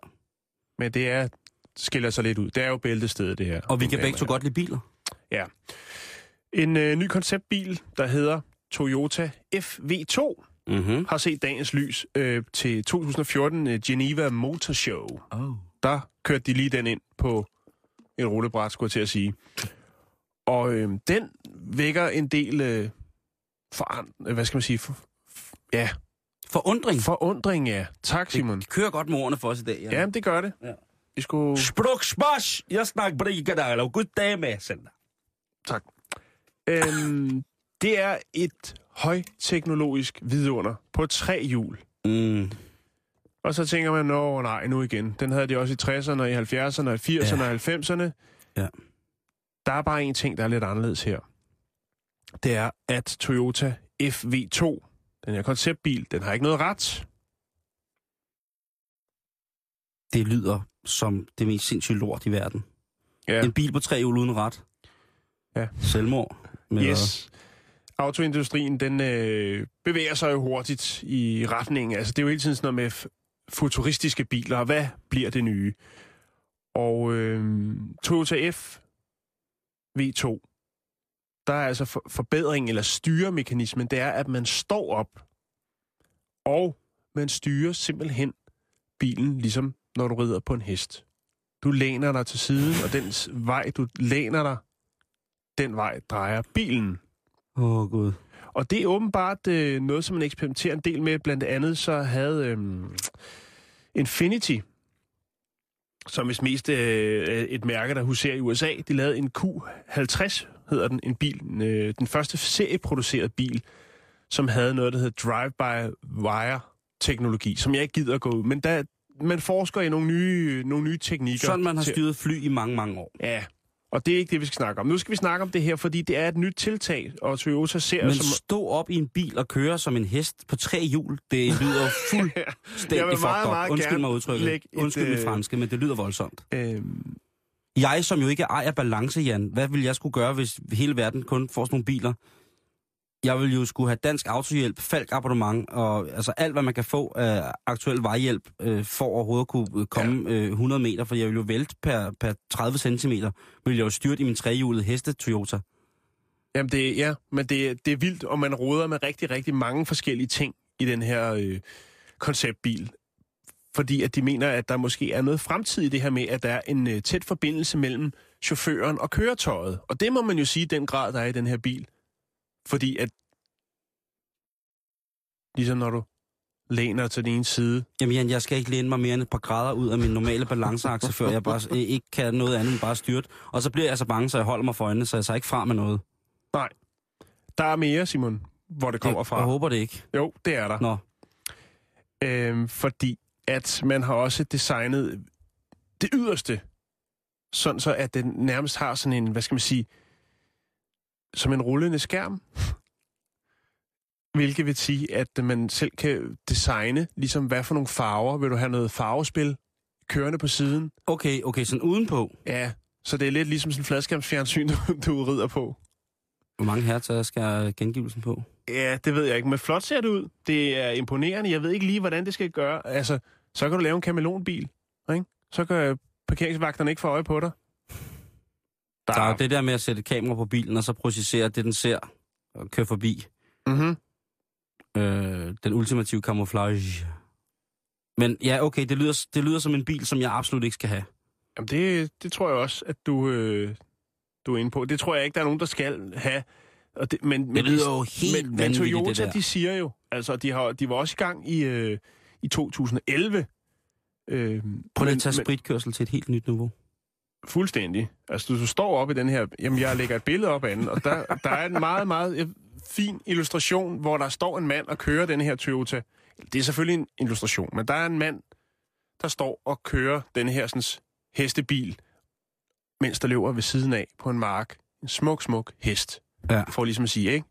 S4: Men det er, skiller sig lidt ud. Det er jo bæltestedet, det her.
S5: Og vi kan begge to godt lide biler.
S4: Ja. En øh, ny konceptbil, der hedder Toyota FV2,
S5: Mm-hmm.
S4: har set dagens lys øh, til 2014 øh, Geneva Motor Show.
S5: Oh.
S4: Der kørte de lige den ind på et rullebræt, skulle jeg til at sige. Og øh, den vækker en del øh, foran, øh, hvad skal man sige, for, ja,
S5: Forundring.
S4: forundring, ja. Tak, Simon.
S5: Det kører godt med ordene for os i dag.
S4: Ja, det gør det.
S5: Ja.
S4: Vi skulle...
S5: Spruk smash! Jeg snakker brigadalo. Goddag med, Sender.
S4: Tak. Øhm, det er et højteknologisk vidunder på tre hjul.
S5: Mm.
S4: Og så tænker man, nå nej, nu igen. Den havde de også i 60'erne, i 70'erne, i 80'erne og 90'erne.
S5: Ja.
S4: Der er bare en ting, der er lidt anderledes her. Det er, at Toyota FV2, den her konceptbil, den har ikke noget ret.
S5: Det lyder som det mest sindssyge lort i verden.
S4: Ja.
S5: En bil på tre hjul uden ret.
S4: Ja.
S5: Selvmord. Med
S4: Yes. Autoindustrien, den øh, bevæger sig jo hurtigt i retningen. Altså, det er jo hele tiden sådan noget med futuristiske biler. og Hvad bliver det nye? Og øh, Toyota F V2, der er altså for, forbedring eller styremekanismen, det er, at man står op, og man styrer simpelthen bilen, ligesom når du rider på en hest. Du læner dig til siden, og den vej, du læner dig, den vej drejer bilen.
S5: Åh, oh, Gud.
S4: Og det er åbenbart øh, noget, som man eksperimenterer en del med. Blandt andet så havde øh, Infinity, som vist mest øh, er et mærke, der huserer i USA, de lavede en Q50, hedder den, en bil, øh, den første serieproducerede bil, som havde noget, der hedder drive-by-wire-teknologi, som jeg ikke gider at gå ud. Men der, man forsker i nogle nye, nogle nye teknikker.
S5: Sådan man har styret fly i mange, mange år.
S4: Ja, Og det er ikke det, vi skal snakke om. Nu skal vi snakke om det her, fordi det er et nyt tiltag, og Toyota ser
S5: Men
S4: som...
S5: stå op i en bil og køre som en hest på tre hjul, det lyder fuldstændig fucked
S4: meget,
S5: up. Undskyld mig udtrykket.
S4: lægge et,
S5: Undskyld mit
S4: øh,
S5: franske, men det lyder voldsomt.
S4: Øhm,
S5: Jeg, som jo ikke ejer balance, Jan, hvad vil jeg skulle gøre, hvis hele verden kun får sådan nogle biler? Jeg vil jo skulle have dansk autohjælp, falk abonnement, og altså alt, hvad man kan få af aktuel vejhjælp, øh, for overhovedet at kunne øh, komme øh, 100 meter, for jeg vil jo vælte per, per 30 cm, vil jeg jo styrt i min trehjulede heste Toyota.
S4: Jamen det, ja, men det, det er vildt, og man råder med rigtig, rigtig mange forskellige ting i den her øh, konceptbil. Fordi at de mener, at der måske er noget fremtid i det her med, at der er en øh, tæt forbindelse mellem chaufføren og køretøjet. Og det må man jo sige den grad, der er i den her bil. Fordi at, ligesom når du læner til den ene side,
S5: Jamen Jan, jeg skal ikke læne mig mere end et par grader ud af min normale balanceakse, før jeg bare ikke kan noget andet end bare styrt. Og så bliver jeg så bange, så jeg holder mig for øjnene, så jeg så ikke fra med noget.
S4: nej, der er mere, Simon, hvor det kommer
S5: jeg,
S4: fra.
S5: Jeg håber det ikke.
S4: Jo, det er der.
S5: Nå,
S4: Øhm, fordi at man har også designet det yderste, sådan så at den nærmest har sådan en, hvad skal man sige, som en rullende skærm. Hvilket vil sige, at man selv kan designe, ligesom hvad for nogle farver. Vil du have noget farvespil kørende på siden?
S5: okay, okay, sådan udenpå.
S4: Ja, så det er lidt ligesom sådan en fladskærmsfjernsyn, du, du rider på.
S5: Hvor mange hertager skal gengivelsen på?
S4: Ja, det ved jeg ikke, men flot ser det ud. Det er imponerende. Jeg ved ikke lige, hvordan det skal gøre. Altså, så kan du lave en kameleonbil, ikke? Så kan parkeringsvagterne ikke få øje på dig. Der,
S5: Der er jo det der med at sætte kamera på bilen, og så processere det, den ser, og køre forbi.
S4: Mm-hmm.
S5: Øh, den ultimative camouflage. Men ja, okay, det lyder, det lyder som en bil, som jeg absolut ikke skal have.
S4: Jamen, det, det tror jeg også, at du, øh, du er inde på. Det tror jeg ikke, der er nogen, der skal have. Og det, men, men,
S5: lyder jo helt
S4: men, men Toyota,
S5: det der.
S4: de siger jo, altså, de, har, de var også i gang i, øh, i 2011. Øh,
S5: Prøv at tage spritkørsel til et helt nyt niveau.
S4: Fuldstændig. Altså, du, du står op i den her... Jamen, jeg lægger et billede op af den, og der, der er en meget, meget øh, fin illustration, hvor der står en mand og kører den her Toyota. Det er selvfølgelig en illustration, men der er en mand, der står og kører den her sådan, hestebil, mens der løber ved siden af på en mark. En smuk, smuk hest.
S5: Ja.
S4: For ligesom at sige, ikke?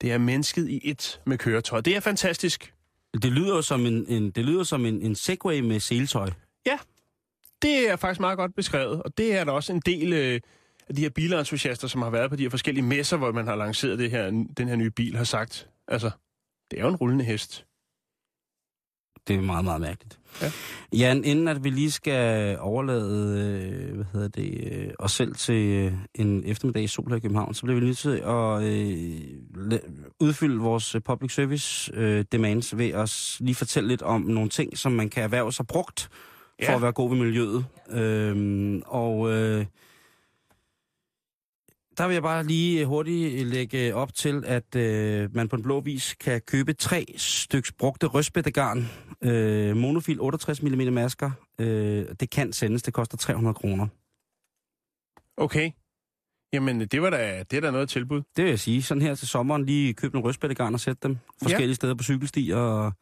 S4: Det er mennesket i et med køretøj. Det er fantastisk.
S5: Det lyder som en, en, det lyder som en, en Segway med seletøj.
S4: Det er faktisk meget godt beskrevet, og det er der også en del øh, af de her bilentusiaster, som har været på de her forskellige messer, hvor man har lanceret det her, den her nye bil, har sagt, altså, det er jo en rullende hest.
S5: Det er meget, meget mærkeligt.
S4: Ja.
S5: Jan, inden at vi lige skal overlade øh, hvad hedder det, øh, os selv til øh, en eftermiddag i sol her i København, så bliver vi nødt til at øh, udfylde vores public service øh, demands ved at lige fortælle lidt om nogle ting, som man kan erhverve sig brugt for
S4: Ja.
S5: at være god ved miljøet. Øhm, og øh, der vil jeg bare lige hurtigt lægge op til, at øh, man på en blå vis kan købe tre styks brugte røstbættegarn, øh, monofil 68 mm masker. Øh, det kan sendes, det koster 300 kroner.
S4: Okay. Jamen, det var da, det er da noget tilbud.
S5: Det vil jeg sige. Sådan her til sommeren, lige købe nogle røstbættegarn og sætte dem forskellige steder på cykelstier, og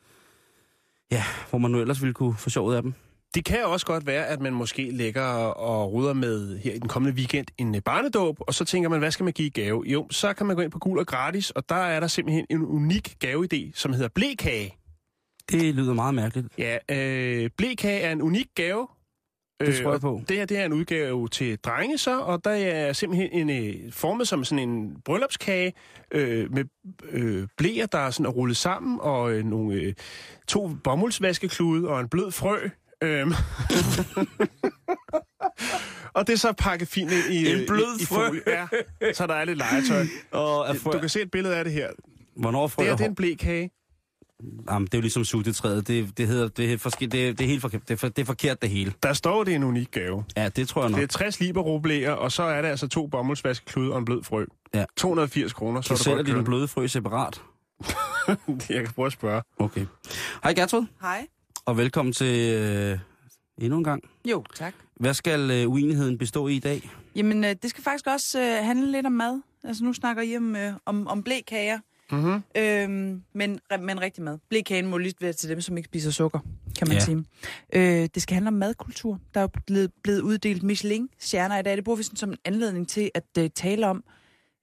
S5: ja, hvor man nu ellers ville kunne få sjov ud af dem.
S4: Det kan også godt være, at man måske lægger og ruder med her i den kommende weekend en øh, barnedåb, og så tænker man, hvad skal man give i gave? Jo, så kan man gå ind på Gul og Gratis, og der er der simpelthen en unik gaveidé, som hedder blækage.
S5: Det lyder meget mærkeligt.
S4: Ja, øh, blækage er en unik gave.
S5: Det tror jeg
S4: og
S5: på.
S4: Det her det er en udgave til drenge så, og der er simpelthen en, øh, formet som sådan en bryllupskage øh, med øh, blæer, der er sådan rullet sammen, og øh, nogle øh, to bomuldsvaskeklude og en blød frø. Øhm. og det er så pakket fint ind i,
S5: En
S4: øh,
S5: blød
S4: i, i
S5: frø.
S4: folie. Ja, så der er lidt legetøj.
S5: Og
S4: Du kan se et billede af det her.
S5: Hvornår
S4: Det
S5: frøer
S4: her det er en blækage.
S5: Jamen, det er jo ligesom suttetræet. Det, det, hedder, det, er forske, det, er, det er helt forkert. Det er, for, det er forkert, det hele.
S4: Der står, det er en unik gave.
S5: Ja, det tror jeg nok.
S4: Det er 60 liberoblæer, og så er det altså to bomuldsvaskeklude og en blød frø.
S5: Ja.
S4: 280 kroner, så
S5: Så
S4: er du
S5: sælger de den bløde frø separat.
S4: Jeg kan prøve at spørge.
S5: Okay. Hej Gertrud,
S7: Hej.
S5: Og velkommen til øh, endnu en gang.
S7: Jo, tak.
S5: Hvad skal øh, uenigheden bestå i i dag?
S7: Jamen, øh, det skal faktisk også øh, handle lidt om mad. Altså, nu snakker I om, øh, om, om blækager.
S4: Mm-hmm.
S7: Øhm, men, men rigtig mad. Blækagen må lige være til dem, som ikke spiser sukker. kan man
S5: Ja.
S7: sige. Øh, det skal handle om madkultur. Der er jo blevet, blevet uddelt Michelin-stjerner i dag. Det bruger vi sådan som en anledning til at øh, tale om,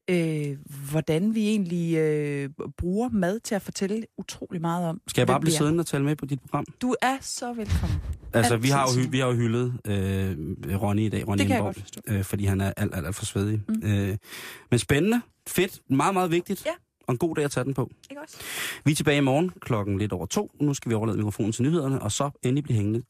S7: øh, hvordan vi egentlig øh, bruger mad til at fortælle utrolig meget om.
S5: Skal jeg bare blive siddende og tale med på dit program?
S7: Du er så velkommen.
S5: Altså, vi har, jo, vi har jo hyldet øh, Ronny i dag, Ronny
S7: Det
S5: Indborg, øh, fordi han er alt, alt, alt for svedig. Mm. Øh, men spændende, fedt, meget, meget vigtigt.
S7: Ja.
S5: Og en god dag at tage den på.
S7: Ikke også?
S5: Vi er tilbage i morgen klokken lidt over to. Nu skal vi overlade mikrofonen til nyhederne, og så endelig blive hængende til